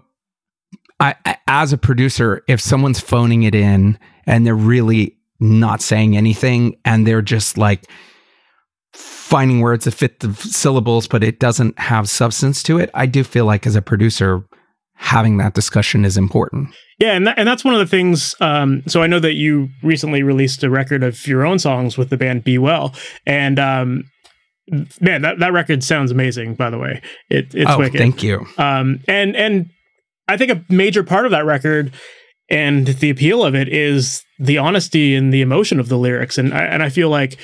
I, as a producer, if someone's phoning it in and they're really not saying anything and they're just like finding words that fit the syllables, but it doesn't have substance to it, I do feel like as a producer, having that discussion is important. Yeah, and that, and that's one of the things. Um, so I know that you recently released a record of your own songs with the band Be Well, and um, man, that, that record sounds amazing. By the way, it, it's oh, wicked. thank you. Um, and and I think a major part of that record and the appeal of it is the honesty and the emotion of the lyrics, and I, and I feel like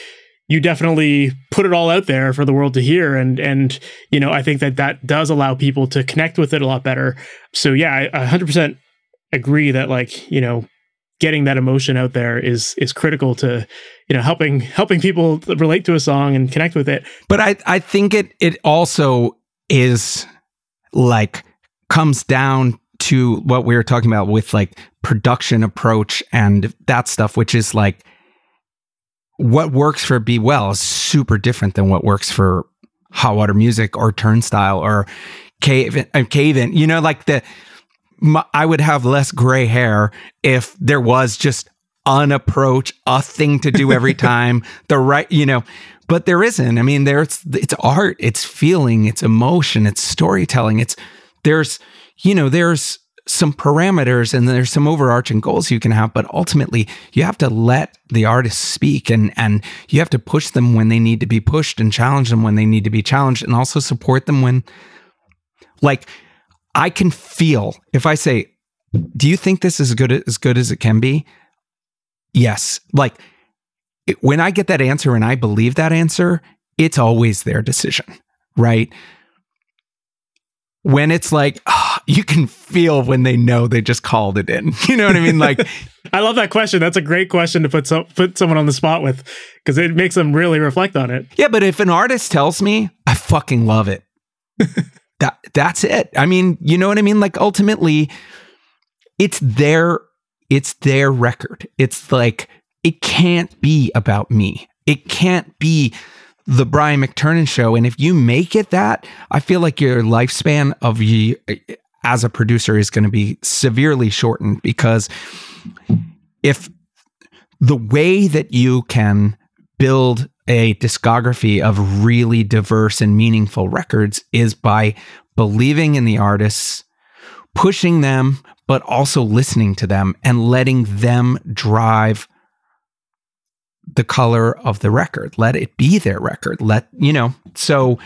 you definitely put it all out there for the world to hear. And and you know i think that that does allow people to connect with it a lot better. So yeah i 100% agree that like you know getting that emotion out there is is critical to you know helping helping people relate to a song and connect with it. But i i think it it also is like comes down to what we were talking about with like production approach and that stuff which is like what works for Be Well is super different than what works for Hot Water Music or Turnstile or Cave uh, Cave In. You know, like the my, I would have less gray hair if there was just an approach, a thing to do every time, the right, you know. But there isn't. I mean, there's it's art, it's feeling, it's emotion, it's storytelling. It's there's you know there's some parameters and there's some overarching goals you can have but ultimately you have to let the artist speak and and you have to push them when they need to be pushed and challenge them when they need to be challenged and also support them when like i can feel if i say do you think this is good as good as it can be? Yes. Like it, when i get that answer and i believe that answer it's always their decision right? When it's like oh, you can feel when they know they just called it in. You know what I mean? Like I love that question. That's a great question to put some put someone on the spot with because it makes them really reflect on it. Yeah, but if an artist tells me, I fucking love it. that that's it. I mean, you know what I mean? Like ultimately it's their it's their record. It's like it can't be about me. It can't be the Brian McTernan show. And if you make it that, I feel like your lifespan of you as a producer is going to be severely shortened because if the way that you can build a discography of really diverse and meaningful records is by believing in the artists, pushing them, but also listening to them and letting them drive the color of the record. Let it be their record. Let, you know, so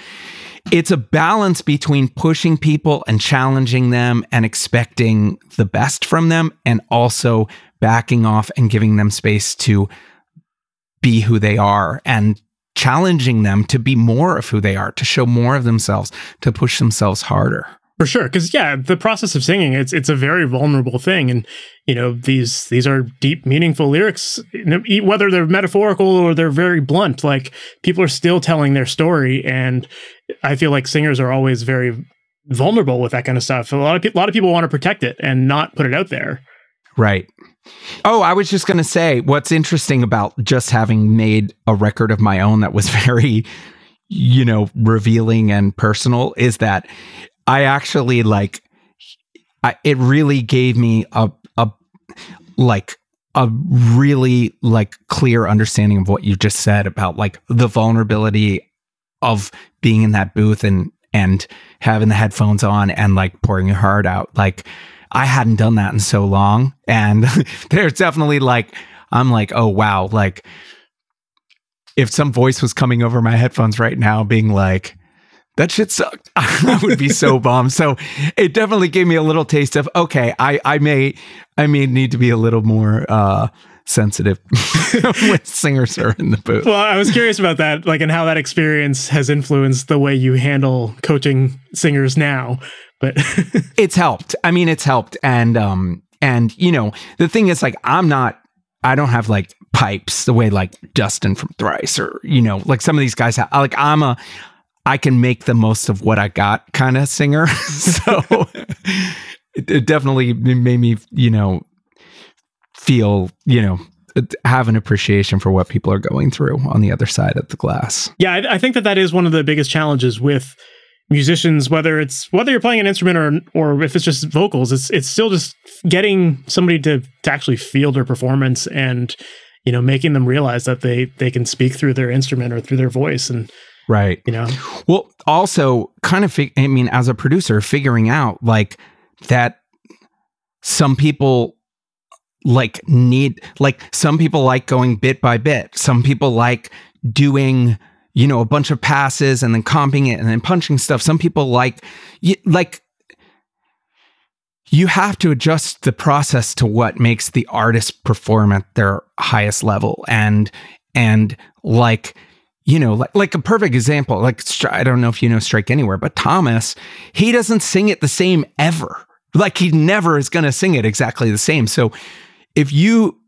it's a balance between pushing people and challenging them and expecting the best from them and also backing off and giving them space to be who they are and challenging them to be more of who they are, to show more of themselves, to push themselves harder. For sure, because yeah, the process of singing it's it's a very vulnerable thing, and you know these these are deep, meaningful lyrics, whether they're metaphorical or they're very blunt. Like people are still telling their story, and I feel like singers are always very vulnerable with that kind of stuff. A lot of a lot of people want to protect it and not put it out there. Right. Oh, I was just going to say what's interesting about just having made a record of my own that was very, you know, revealing and personal is that I actually like I, it really gave me a a like a really like clear understanding of what you just said about like the vulnerability of being in that booth and and having the headphones on and like pouring your heart out. Like I hadn't done that in so long and there's definitely like I'm like oh wow like if some voice was coming over my headphones right now being like that shit sucked. I would be so bummed. So it definitely gave me a little taste of okay, I I may I may need to be a little more uh sensitive when singers are in the booth. Well, I was curious about that, like, and how that experience has influenced the way you handle coaching singers now. But it's helped. I mean, it's helped, and um, and you know, the thing is, like, I'm not. I don't have like pipes the way like Dustin from Thrice or you know, like some of these guys have. Like, I'm a. I can make the most of what I got kind of singer. so it, it definitely made me, you know, feel, you know, uh, have an appreciation for what people are going through on the other side of the glass. Yeah, I, I, think that that is one of the biggest challenges with musicians, whether it's whether you're playing an instrument or or if it's just vocals. It's it's still just getting somebody to to actually feel their performance and you know making them realize that they they can speak through their instrument or through their voice and right. You know? Well also kind of fig- i mean as a producer figuring out like that some people like need like some people like going bit by bit. Some people like doing you know a bunch of passes and then comping it and then punching stuff. Some people like like you have to adjust the process to what makes the artist perform at their highest level. And and like you know like like a perfect example like i don't know if you know strike anywhere but thomas he doesn't sing it the same ever. Like he never is going to sing it exactly the same. So if you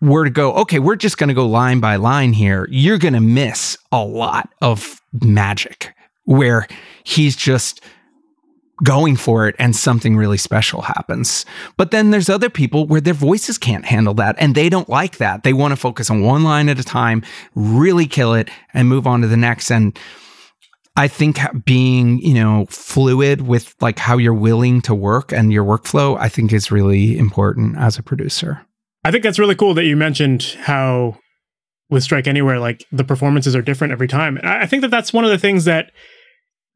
were to go, okay, we're just going to go line by line here, you're going to miss a lot of magic where he's just going for it and something really special happens. But then there's other people where their voices can't handle that and they don't like that. They want to focus on one line at a time, really kill it and move on to the next and I think being, you know, fluid with like how you're willing to work and your workflow, I think is really important as a producer. I think that's really cool that you mentioned how with Strike Anywhere, like the performances are different every time. And I think that that's one of the things that,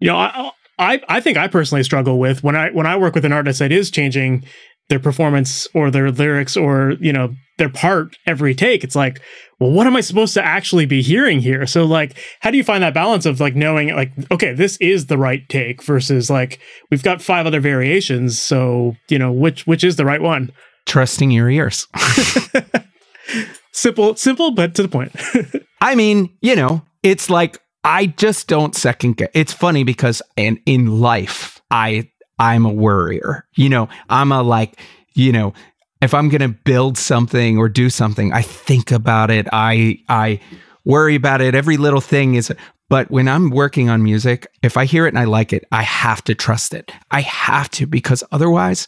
you know, I, I, I think I personally struggle with when I when I work with an artist that is changing their performance or their lyrics or you know their part every take it's like well what am i supposed to actually be hearing here? So like how do you find that balance of like knowing like okay this is the right take versus like we've got five other variations so you know which which is the right one? Trusting your ears. Simple simple but to the point. I mean you know it's like i just don't second guess it's funny because in in life i I'm a worrier. You know, I'm a like, you know, if I'm going to build something or do something, I think about it. I I worry about it. Every little thing is but when I'm working on music, if I hear it and I like it, I have to trust it. I have to because otherwise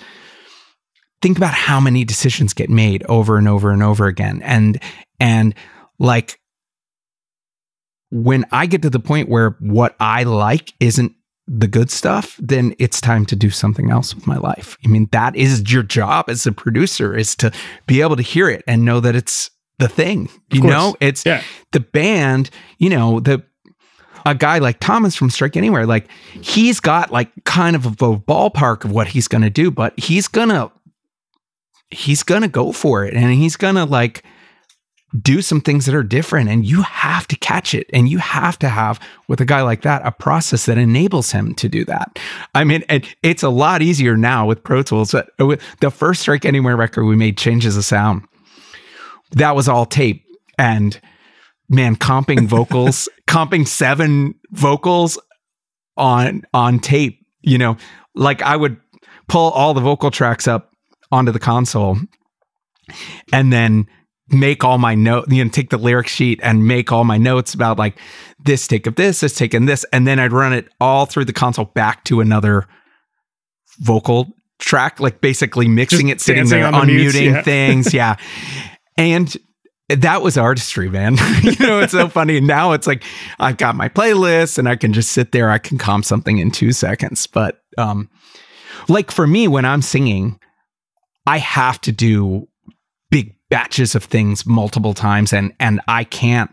think about how many decisions get made over and over and over again. And and like when I get to the point where what I like isn't the good stuff, then it's time to do something else with my life. I mean, that is your job as a producer is to be able to hear it and know that it's the thing. You know, it's yeah. the band, you know, the a guy like Thomas from Strike Anywhere, like he's got like kind of a ballpark of what he's going to do, but he's going to he's going to go for it and he's going to like do some things that are different and you have to catch it and you have to have with a guy like that a process that enables him to do that. I mean it, it's a lot easier now with pro tools but uh, the first strike anywhere record we made Change Is a Sound. That was all tape and man comping vocals comping seven vocals on on tape you know? Like i would pull all the vocal tracks up onto the console and then make all my note, you know, take the lyric sheet and make all my notes about like this take of this, this take and this, and then I'd run it all through the console back to another vocal track, like basically mixing Just it, sitting there, on unmuting the yeah. things, yeah, and that was artistry, man. you know, it's so funny. Now it's like I've got my playlist and I can just sit there, I can comp something in two seconds. But um, like for me, when I'm singing, I have to do batches of things multiple times and and I can't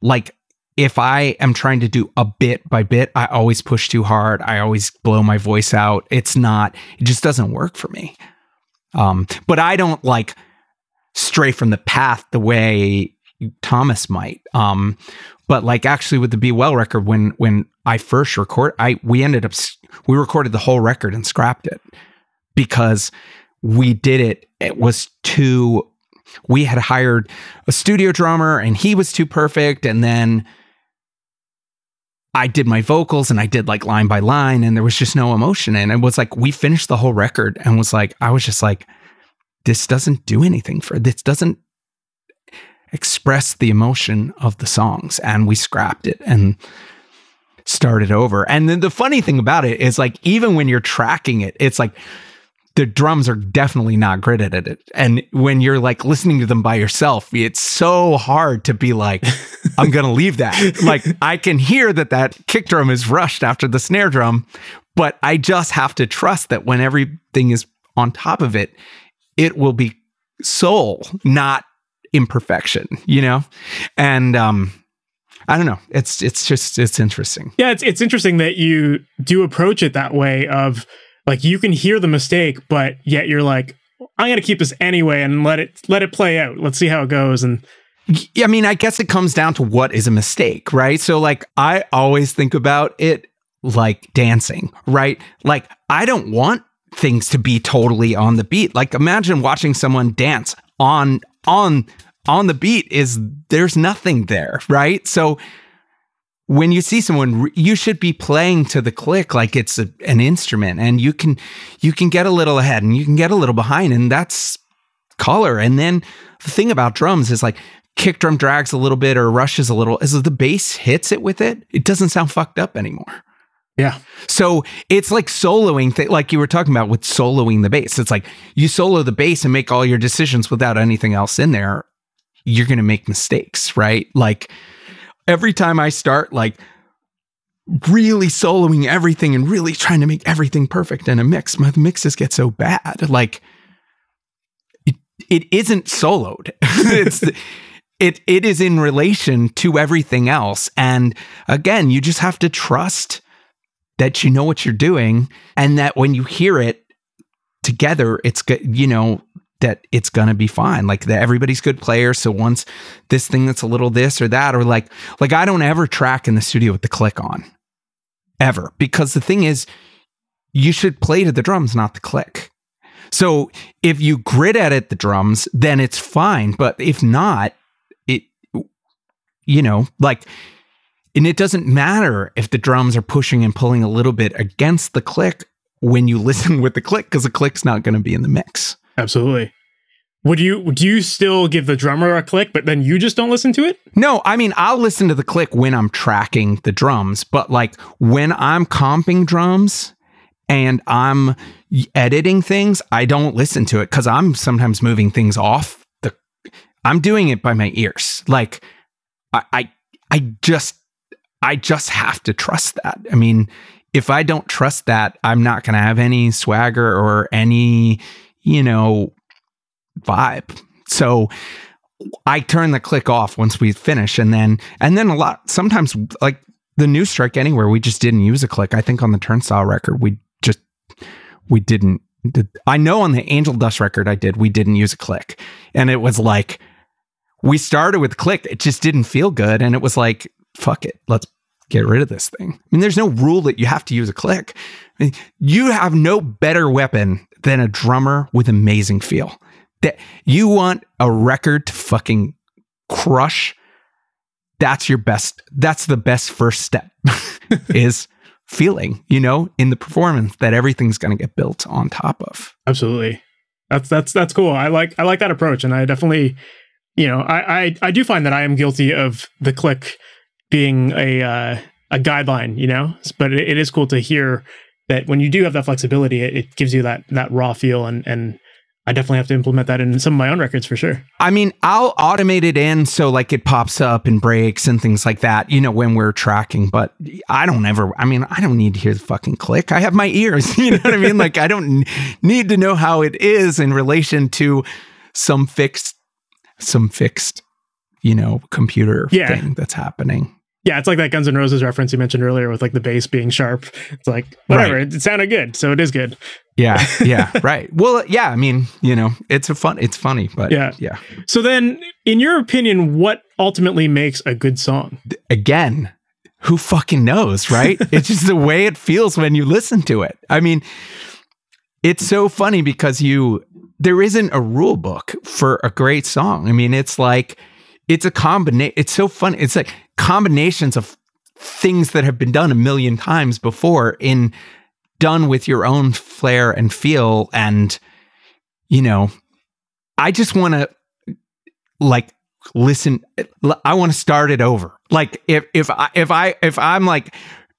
like if I am trying to do a bit by bit, I always push too hard. I always blow my voice out. It's not, it just doesn't work for me. Um, but I don't like stray from the path the way Thomas might. Um, but like actually with the Be Well record, when when I first record, I we ended up we recorded the whole record and scrapped it because we did it. It was too we had hired a studio drummer and he was too perfect. And then I did my vocals and I did like line by line and there was just no emotion. And it was like, we finished the whole record and was like, I was just like, this doesn't do anything for this doesn't express the emotion of the songs. And we scrapped it and started over. And then the funny thing about it is like, even when you're tracking it, it's like, the drums are definitely not gridded at it. And when you're like listening to them by yourself, it's so hard to be like, I'm going to leave that. Like I can hear that that kick drum is rushed after the snare drum, but I just have to trust that when everything is on top of it, it will be soul, not imperfection, you know? And, um, I don't know. It's it's just it's interesting. Yeah, it's it's interesting that you do approach it that way of like you can hear the mistake, but yet you're like, I'm gonna keep this anyway and let it let it play out. Let's see how it goes. And I mean, I guess it comes down to what is a mistake, right? So like I always think about it like dancing, right? Like I don't want things to be totally on the beat. Like imagine watching someone dance on on on the beat is there's nothing there, right? So when you see someone you should be playing to the click like it's a, an instrument and you can you can get a little ahead and you can get a little behind and that's color. And then the thing about drums is like kick drum drags a little bit or rushes a little as the bass hits it with it it doesn't sound fucked up anymore. Yeah. So it's like soloing th- like you were talking about with soloing the bass. It's like you solo the bass and make all your decisions without anything else in there you're going to make mistakes right? Like every time I start like really soloing everything and really trying to make everything perfect in a mix, my mixes get so bad. Like it, it isn't soloed. it's it it is in relation to everything else. And again, you just have to trust that you know what you're doing and that when you hear it together, it's good, you know, that it's gonna be fine. Like that everybody's good players. So once this thing that's a little this or that, or like like I don't ever track in the studio with the click on. Ever. Because the thing is, you should play to the drums, not the click. So if you grid edit the drums, then it's fine. But if not, it you know, like and it doesn't matter if the drums are pushing and pulling a little bit against the click when you listen with the click, because the click's not going to be in the mix. Absolutely. Would you do you still give the drummer a click, but then you just don't listen to it? No, I mean I'll listen to the click when I'm tracking the drums, but like when I'm comping drums and I'm editing things, I don't listen to it because I'm sometimes moving things off the I'm doing it by my ears. Like I I, I just I just have to trust that. I mean, if I don't trust that, I'm not gonna have any swagger or any you know, vibe. So I turn the click off once we finish and then and then a lot sometimes like the new strike anywhere we just didn't use a click. I think on the turnstile record we just we didn't I know on the Angel Dust record I did we didn't use a click. And it was like we started with click it just didn't feel good and it was like fuck it. Let's get rid of this thing. I mean there's no rule that you have to use a click. I mean, you have no better weapon than a drummer with amazing feel. That you want a record to fucking crush. That's your best. That's the best first step is feeling, you know, in the performance that everything's going to get built on top of. Absolutely. That's that's that's cool. I like I like that approach and I definitely you know, I I, I do find that I am guilty of the click being a uh, a guideline, you know, but it, it is cool to hear that when you do have that flexibility, it, it gives you that that raw feel and and I definitely have to implement that in some of my own records for sure. I mean, I'll automate it in so like it pops up and breaks and things like that, you know, when we're tracking, but I don't ever, I mean, I don't need to hear the fucking click. I have my ears, you know what I mean? Like, I don't need to know how it is in relation to some fixed, some fixed, you know, computer yeah. thing that's happening. Yeah, it's like that Guns N' Roses reference you mentioned earlier with like the bass being sharp. It's like whatever, right. it, it sounded good, so it is good. Yeah, yeah, right. Well, uh, yeah, I mean, you know, it's a fun, it's funny, but yeah, yeah. So then, in your opinion, what ultimately makes a good song? Again, who fucking knows, right? it's just the way it feels when you listen to it. I mean, it's so funny because you there isn't a rule book for a great song. I mean, it's like it's a combination. It's so fun. It's like combinations of things that have been done a million times before in done with your own flair and feel and you know i just want to like listen i want to start it over like if if i if i if i'm like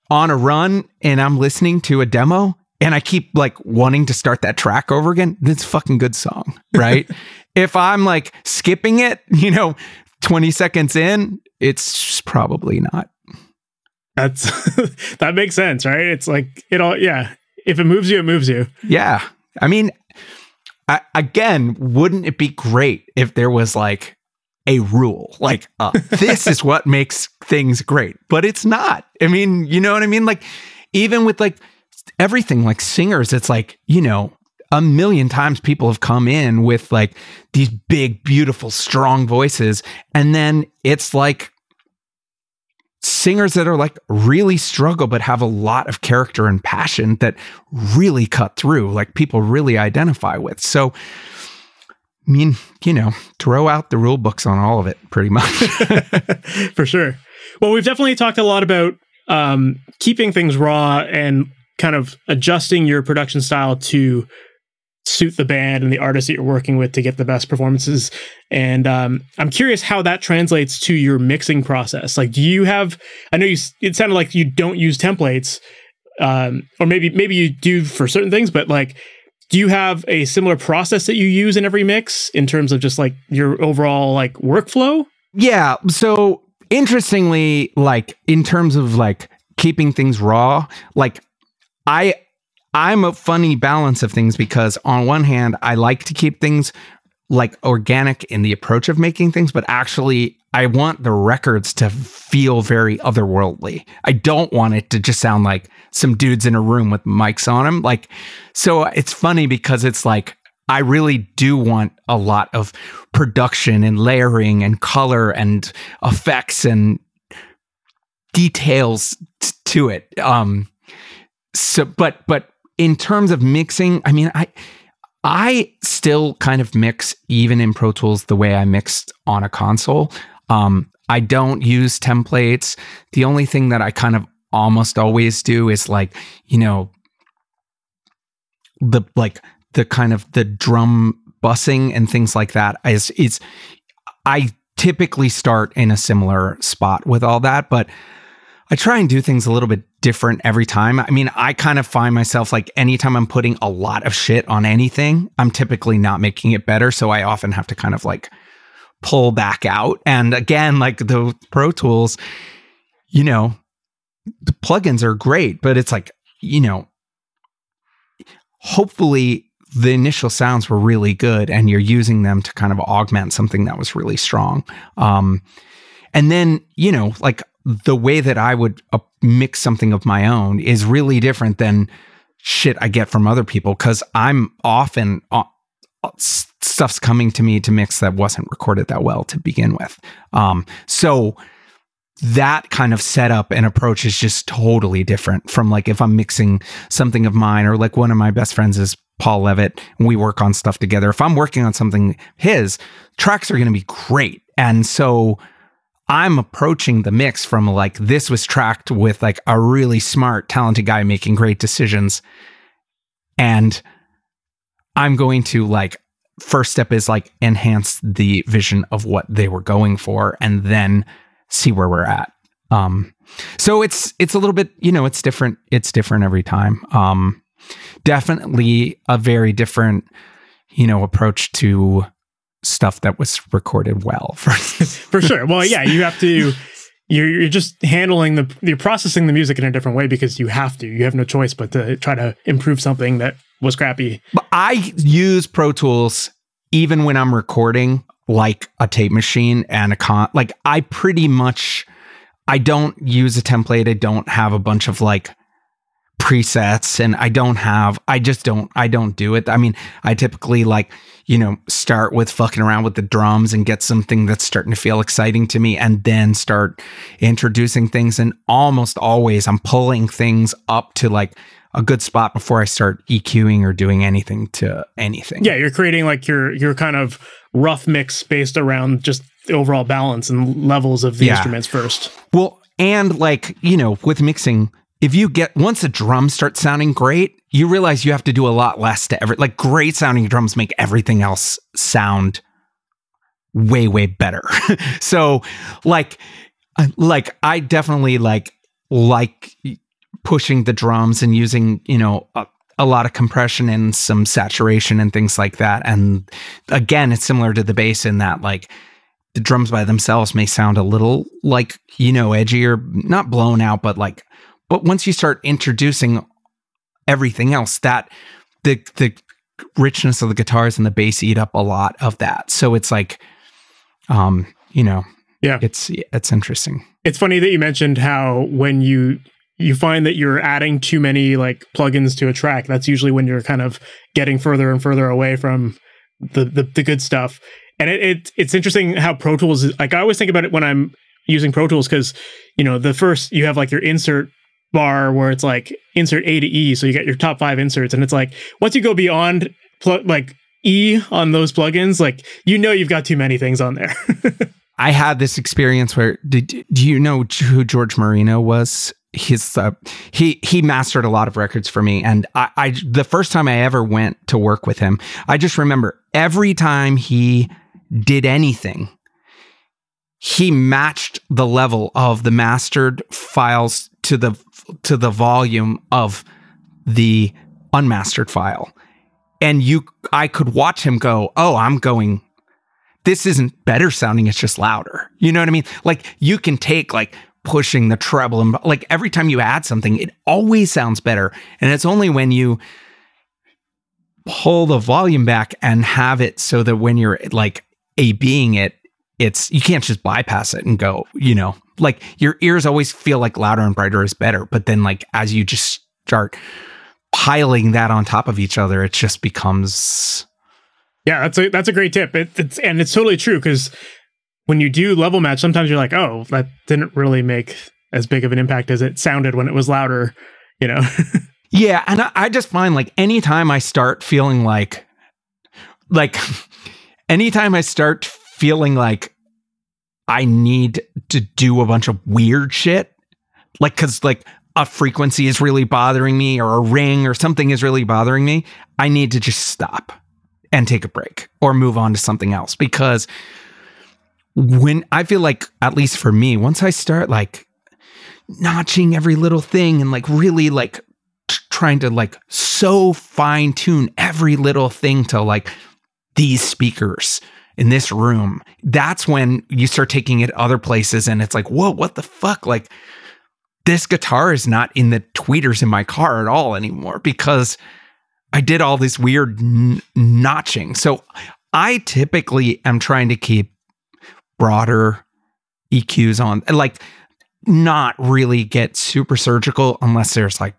on a run and i'm listening to a demo and i keep like wanting to start that track over again that's a fucking good song right if i'm like skipping it you know 20 seconds in it's probably not that's that makes sense, right? It's like it all yeah. If it moves you, it moves you. Yeah. I mean, I, again, wouldn't it be great if there was like a rule like uh, this is what makes things great, but it's not. I mean, you know what I mean? Like even with like everything like singers, it's like, you know, a million times people have come in with like these big, beautiful, strong voices. And then it's like singers that are like really struggle but have a lot of character and passion that really cut through like people really identify with. So i mean you know throw out the rule books on all of it pretty much. For sure. Well we've definitely talked a lot about um, keeping things raw and kind of adjusting your production style to suit the band and the artist that you're working with to get the best performances. And um, I'm curious how that translates to your mixing process. Like, do you have? I know you. It sounded like you don't use templates, um, or maybe maybe you do for certain things, but like. Do you have a similar process that you use in every mix in terms of just like your overall like workflow? Yeah. So interestingly, like in terms of like keeping things raw, like I I'm a funny balance of things because on one hand, I like to keep things like organic in the approach of making things, but actually I want the records to feel very otherworldly. I don't want it to just sound like some dudes in a room with mics on them. Like, so it's funny because it's like, I really do want a lot of production and layering and color and effects and details t- to it. Um, so, but, but in terms of mixing, I mean, I I still kind of mix even in Pro Tools the way I mixed on a console. Um, I don't use templates. The only thing that I kind of almost always do is like, you know, the like the kind of the drum bussing and things like that is is I typically start in a similar spot with all that, but I try and do things a little bit different every time. I mean, I kind of find myself like anytime I'm putting a lot of shit on anything, I'm typically not making it better. So I often have to kind of like pull back out. And again, like the Pro Tools, you know, the plugins are great, but it's like, you know, hopefully the initial sounds were really good and you're using them to kind of augment something that was really strong. Um, and then, you know, like the way that I would uh, mix something of my own is really different than shit I get from other people because I'm often uh, uh stuff's coming to me to mix that wasn't recorded that well to begin with. Um, so that kind of setup and approach is just totally different from like if I'm mixing something of mine or like one of my best friends is Paul Leavitt and we work on stuff together. If I'm working on something his, tracks are going to be great. And so I'm approaching the mix from like this was tracked with like a really smart, talented guy making great decisions. And I'm going to like first step is like enhance the vision of what they were going for and then see where we're at. Um so it's it's a little bit, you know, it's different it's different every time. Um definitely a very different you know approach to stuff that was recorded well for for sure. Well, yeah, you have to you're, you're just handling the you're processing the music in a different way because you have to. You have no choice but to try to improve something that was crappy. But I use Pro Tools even when I'm recording like a tape machine and a con like I pretty much I don't use a template. I don't have a bunch of like presets and I don't have I just don't I don't do it. I mean, I typically like, you know, start with fucking around with the drums and get something that's starting to feel exciting to me and then start introducing things and almost always I'm pulling things up to like a good spot before I start EQing or doing anything to anything. Yeah, you're creating like your your kind of rough mix based around just the overall balance and levels of the Yeah. instruments first. Well, and like, you know, with mixing, if you get once a drum starts sounding great, you realize you have to do a lot less to ever like great sounding drums make everything else sound way way better. so, like like I definitely like like pushing the drums and using, you know, a, a lot of compression and some saturation and things like that. And again, it's similar to the bass in that like the drums by themselves may sound a little like you know edgier not blown out but like but once you start introducing everything else that the the richness of the guitars and the bass eat up a lot of that so it's like um you know Yeah. it's it's interesting It's funny that you mentioned how when you you find that you're adding too many like plugins to a track, that's usually when you're kind of getting further and further away from the the, the good stuff. And it, it it's interesting how Pro Tools is like I always think about it when I'm using Pro Tools because you know the first you have like your insert bar where it's like insert A to E, so you get your top five inserts, and it's like once you go beyond pl- like E on those plugins, like you know you've got too many things on there. I had this experience where did do you know who George Marino was? His uh, he he mastered a lot of records for me, and I, I the first time I ever went to work with him, I just remember every time he did anything, he matched the level of the mastered files to the to the volume of the unmastered file, and you I could watch him go, oh, I'm going this isn't better sounding it's just louder. You know what i mean? Like you can take like pushing the treble and like every time you add something it always sounds better. And it's only when you pull the volume back and have it so that when you're like a being it it's you can't just bypass it and go you know like your ears always feel like louder and brighter is better but then like as you just start piling that on top of each other it just becomes Yeah, that's a that's a great tip. It, it's and it's totally true because when you do level match, sometimes you're like, oh, that didn't really make as big of an impact as it sounded when it was louder. You know, Yeah, and I, I just find like anytime I start feeling like, like, anytime I start feeling like I need to do a bunch of weird shit, like, cause like a frequency is really bothering me or a ring or something is really bothering me, I need to just stop and take a break or move on to something else. Because when I feel like, at least for me, once I start like notching every little thing and like really like t- trying to like so fine tune every little thing to like these speakers in this room that's when you start taking it other places and it's like whoa what the fuck? Like this guitar is not in the tweeters in my car at all anymore because i did all this weird n- notching. So i typically am trying to keep broader eqs on like not really get super surgical unless there's like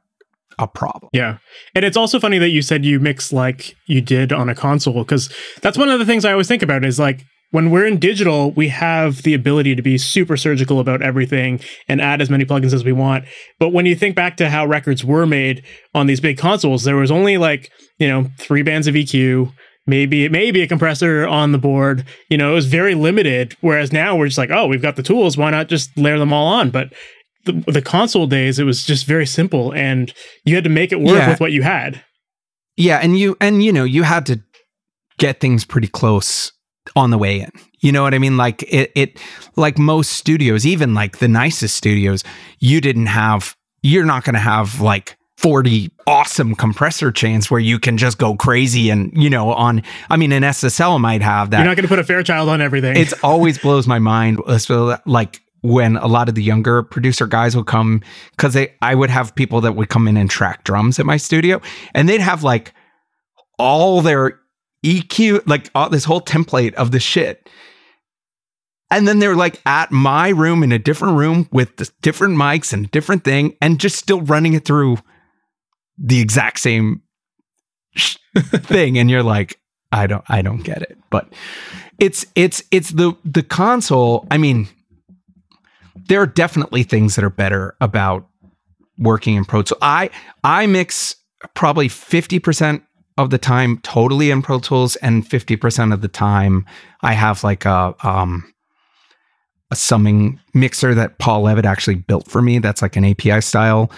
a problem. yeah. And it's also funny that you said you mix like you did on a console because that's one of the things I always think about is like when we're in digital, we have the ability to be super surgical about everything and add as many plugins as we want. But when you think back to how records were made on these big consoles, there was only like, you know, three bands of EQ, maybe maybe a compressor on the board. You know, it was very limited. Whereas now we're just like, oh, we've got the tools. Why not just layer them all on? But the, the console days, it was just very simple, and you had to make it work Yeah. with what you had. Yeah, and you and you know, you had to get things pretty close on the way in. You know what I mean? Like it it like most studios, even like the nicest studios, you didn't have you're not going to have like 40 awesome compressor chains where you can just go crazy and you know on I mean an SSL might have that You're not going to put a Fairchild on everything. it's always blows my mind like when a lot of the younger producer guys would come because they i would have people that would come in and track drums at my studio and they'd have like all their eq like all, this whole template of the shit and then they're like at my room in a different room with different mics and different thing and just still running it through the exact same thing and you're like I don't I don't get it. But it's it's it's the the console, I mean there are definitely things that are better about working in Pro Tools. I I mix probably 50% of the time totally in Pro Tools and 50% of the time I have like a um a summing mixer that Paul Leavitt actually built for me. That's like an API style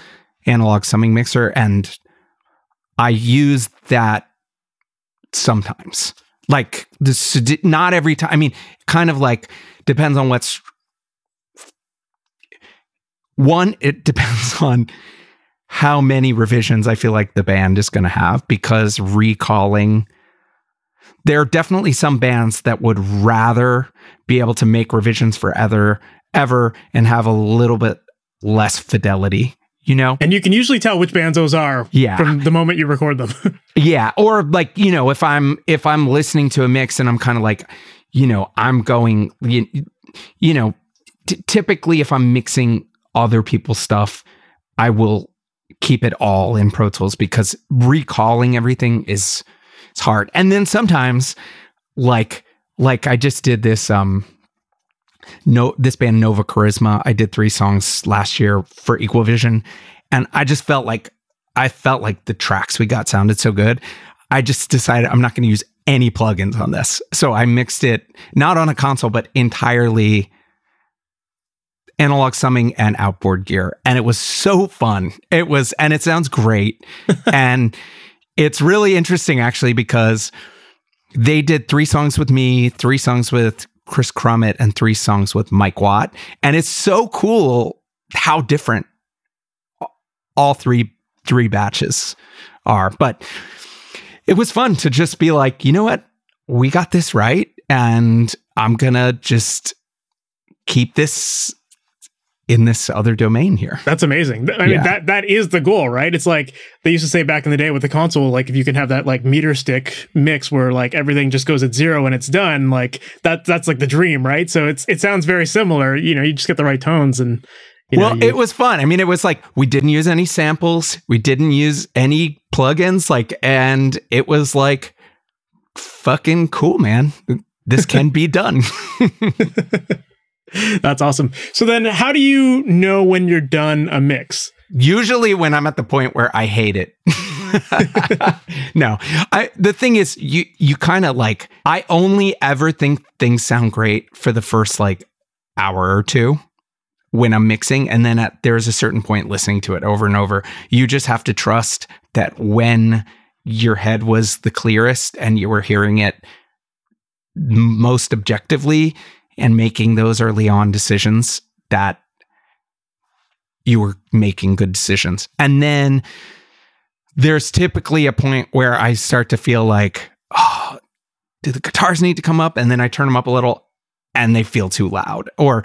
analog summing mixer and I use that sometimes. Like this not every time. I mean, kind of like depends on what's one, it depends on how many revisions I feel like the band is going to have because recalling there are definitely some bands that would rather be able to make revisions for ever ever and have a little bit less fidelity you know and you can usually tell which bands those are yeah. from the moment you record them yeah or like you know if i'm if i'm listening to a mix and i'm kind of like you know i'm going you, you know t- typically if i'm mixing other people's stuff i will keep it all in Pro Tools because recalling everything is it's hard. And then sometimes like like I just did this um no this band Nova Charisma. I did three songs last year for Equal Vision and I just felt like I felt like the tracks we got sounded so good. I just decided I'm not going to use any plugins on this. So I mixed it not on a console but entirely analog summing and outboard gear. And it was so fun. It was, and it sounds great. and it's really interesting actually because they did three songs with me, three songs with Kris Crummett, and three songs with Mike Watt. And it's so cool how different all three three batches are. But it was fun to just be like, you know what? We got this right. And I'm gonna just keep this in this other domain here. That's amazing. I mean, that that is the goal, right? It's like they used to say back in the day with the console, like if you can have that like meter stick mix where like everything just goes at zero and it's done, like that that's like the dream, right? So it's it sounds very similar. You know, you just get the right tones and. well, know, you, it was fun. I mean, it was like we didn't use any samples, we didn't use any plugins, like, and it was like fucking cool, man. This can be done. That's awesome. So then how do you know when you're done a mix? Usually when I'm at the point where I hate it. no. I the thing is you you kind of like I only ever think things sound great for the first like hour or two when I'm mixing and then at there's a certain point listening to it over and over you just have to trust that when your head was the clearest and you were hearing it most objectively and making those early on decisions that you were making good decisions. And then there's typically a point where I start to feel like, oh, do the guitars need to come up? And then I turn them up a little and they feel too loud. Or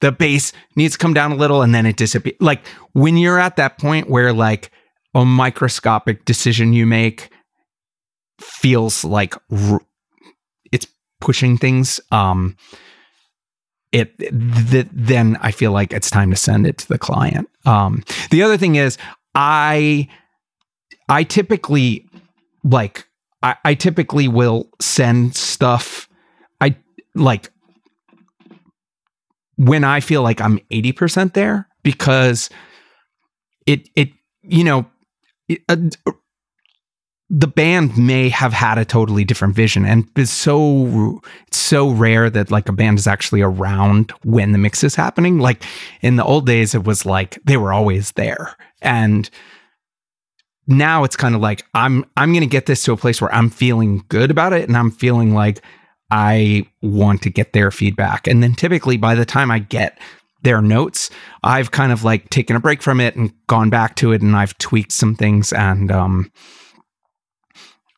the bass needs to come down a little and then it disappears. Like when you're at that point where like a microscopic decision you make feels like r- it's pushing things. Um, it th- then I feel like it's time to send it to the client. Um, the other thing is I I typically like I, I typically will send stuff I like when I feel like I'm 80% there because it it you know it, uh, the band may have had a totally different vision and it's so it's so rare that like a band is actually around when the mix is happening. Like in the old days it was like they were always there and now it's kind of like i'm i'm going to get this to a place where i'm feeling good about it and i'm feeling like i want to get their feedback. And then typically by the time i get their notes i've kind of like taken a break from it and gone back to it and i've tweaked some things and um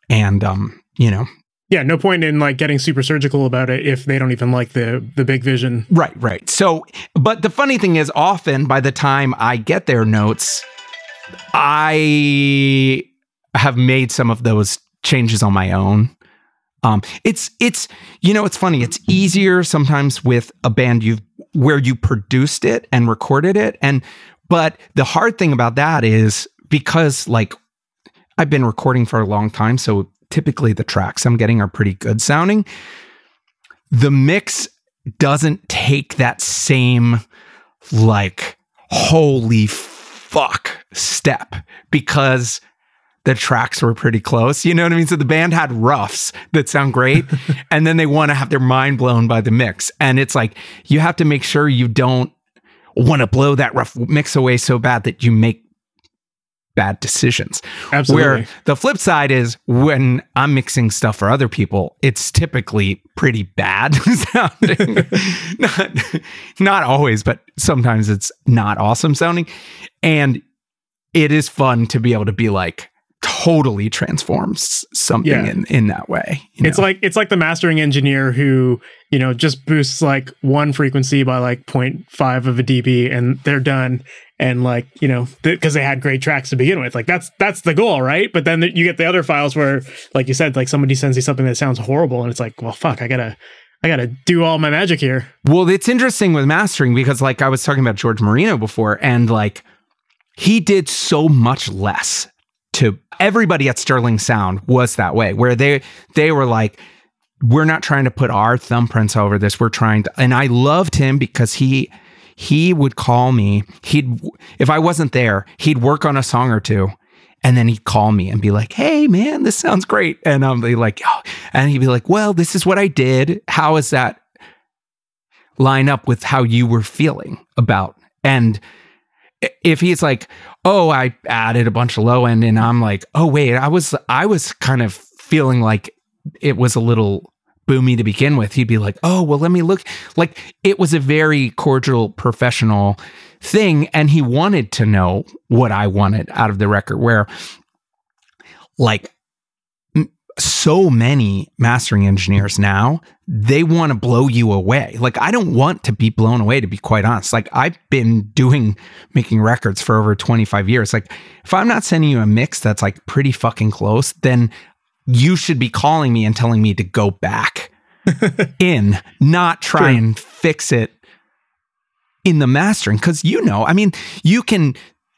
and um, you know, yeah, no point in like getting super surgical about it if they don't even like the the big vision. Right, right. So, but the funny thing is, often by the time I get their notes, I have made some of those changes on my own. Um, it's it's you know it's funny. It's easier sometimes with a band you've where you produced it and recorded it, and but the hard thing about that is because like I've been recording for a long time, so typically the tracks I'm getting are pretty good sounding. The mix doesn't take that same like holy fuck step because the tracks were pretty close. You know what I mean? So the band had roughs that sound great, and then they want to have their mind blown by the mix. And it's like you have to make sure you don't want to blow that rough mix away so bad that you make bad decisions. Absolutely. Where the flip side is when I'm mixing stuff for other people, it's typically pretty bad sounding. not, not always, but sometimes it's not awesome sounding. And it is fun to be able to be like, totally transforms something Yeah. in, in that way. you It's know? like it's like the mastering engineer who you know just boosts like one frequency by like 0.5 of a dB and they're done and like you know because they had great tracks to begin with like that's that's the goal right but then you get the other files where like you said like somebody sends you something that sounds horrible and it's like well fuck I gotta I gotta do all my magic here Well, it's interesting with mastering because, like, I was talking about George Marino before, and like, he did so much less to everybody at Sterling Sound was that way, where they they were like, we're not trying to put our thumbprints over this. We're trying to, and I loved him because he he would call me. He'd if I wasn't there, he'd work on a song or two. And then he'd call me and be like, "Hey, man, this sounds great." And I'm like, oh. and he'd be like, "Well, this is what I did. How is that line up with how you were feeling about and if he's like oh i added a bunch of low end and i'm like oh wait i was i was kind of feeling like it was a little boomy to begin with. He'd be like oh well let me look. Like it was a very cordial professional thing and he wanted to know what i wanted out of the record where like so many mastering engineers now they want to blow you away. Like i don't want to be blown away to be quite honest. Like i've been doing making records for over 25 years. Like if i'm not sending you a mix that's like pretty fucking close then you should be calling me and telling me to go back in not try Sure. and fix it in the mastering. Because you know i mean you can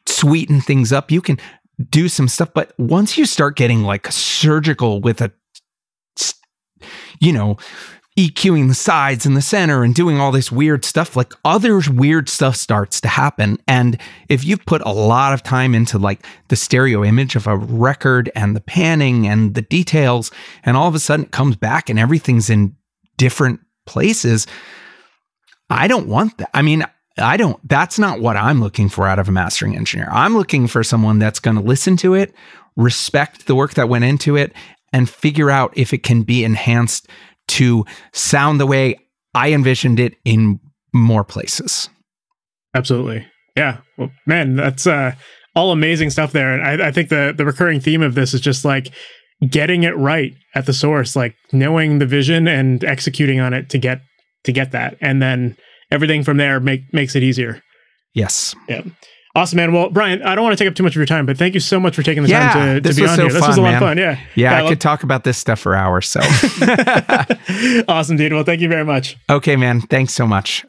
sweeten things up. You can do some stuff but once you start getting like surgical with a you know EQing the sides and the center and doing all this weird stuff, like other weird stuff starts to happen. And if you've put a lot of time into like the stereo image of a record and the panning and the details, and all of a sudden it comes back and everything's in different places, I don't want that. I mean, I don't, that's not what I'm looking for out of a mastering engineer. I'm looking for someone that's going to listen to it, respect the work that went into it, and figure out if it can be enhanced to sound the way I envisioned it in more places. Absolutely. Yeah. Well, man, that's uh, all amazing stuff there. And I, I think the the recurring theme of this is just like getting it right at the source, like knowing the vision and executing on it to get to get that, and then everything from there make makes it easier. Yes. Yeah. Awesome, man. Well, Brian, I don't want to take up too much of your time, but thank you so much for taking the Yeah, time to, to be on so here. This was a fun, lot of man. fun. Yeah. Yeah, I love- could talk about this stuff for hours. So, awesome, dude. Well, thank you very much. okay, man. Thanks so much.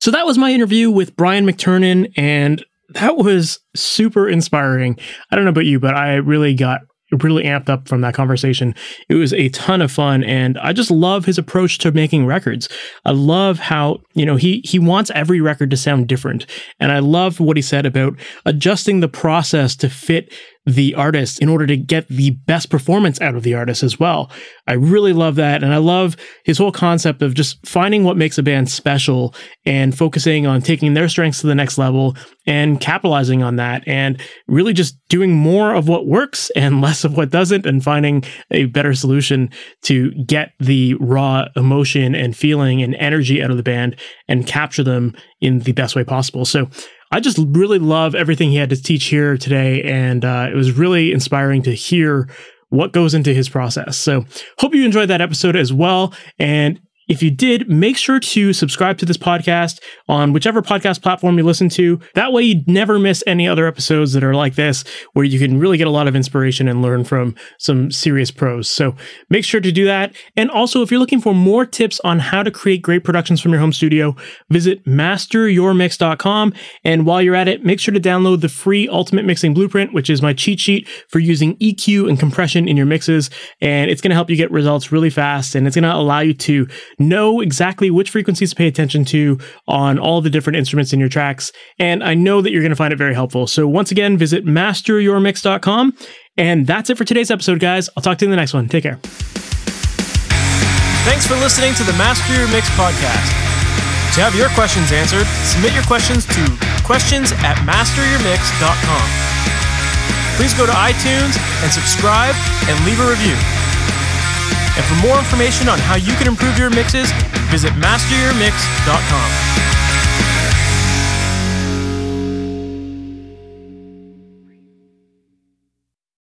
So that was my interview with Brian McTernan, and that was super inspiring. I don't know about you, but I really got really amped up from that conversation. It was a ton of fun, and I just love his approach to making records. I love how you know he he wants every record to sound different, and I love what he said about adjusting the process to fit the artist in order to get the best performance out of the artist as well. I really love that. And I love his whole concept of just finding what makes a band special and focusing on taking their strengths to the next level and capitalizing on that and really just doing more of what works and less of what doesn't and finding a better solution to get the raw emotion and feeling and energy out of the band and capture them in the best way possible. So I just really love everything he had to teach here today, and uh, it was really inspiring to hear what goes into his process. So, hope you enjoyed that episode as well. And If you did, make sure to subscribe to this podcast on whichever podcast platform you listen to. That way, you'd never miss any other episodes that are like this, where you can really get a lot of inspiration and learn from some serious pros. So make sure to do that. And also, if you're looking for more tips on how to create great productions from your home studio, visit masteryourmix.com. And while you're at it, make sure to download the free Ultimate Mixing Blueprint, which is my cheat sheet for using EQ and compression in your mixes. And it's going to help you get results really fast. And it's going to allow you to know exactly which frequencies to pay attention to on all the different instruments in your tracks. And I know that you're going to find it very helpful. So once again, visit masteryourmix.com. And that's it for today's episode, guys. I'll talk to you in the next one. Take care. Thanks for listening to the Master Your Mix podcast. To have your questions answered, submit your questions to questions at masteryourmix.com. Please go to iTunes and subscribe and leave a review. And for more information on how you can improve your mixes, visit masteryourmix.com.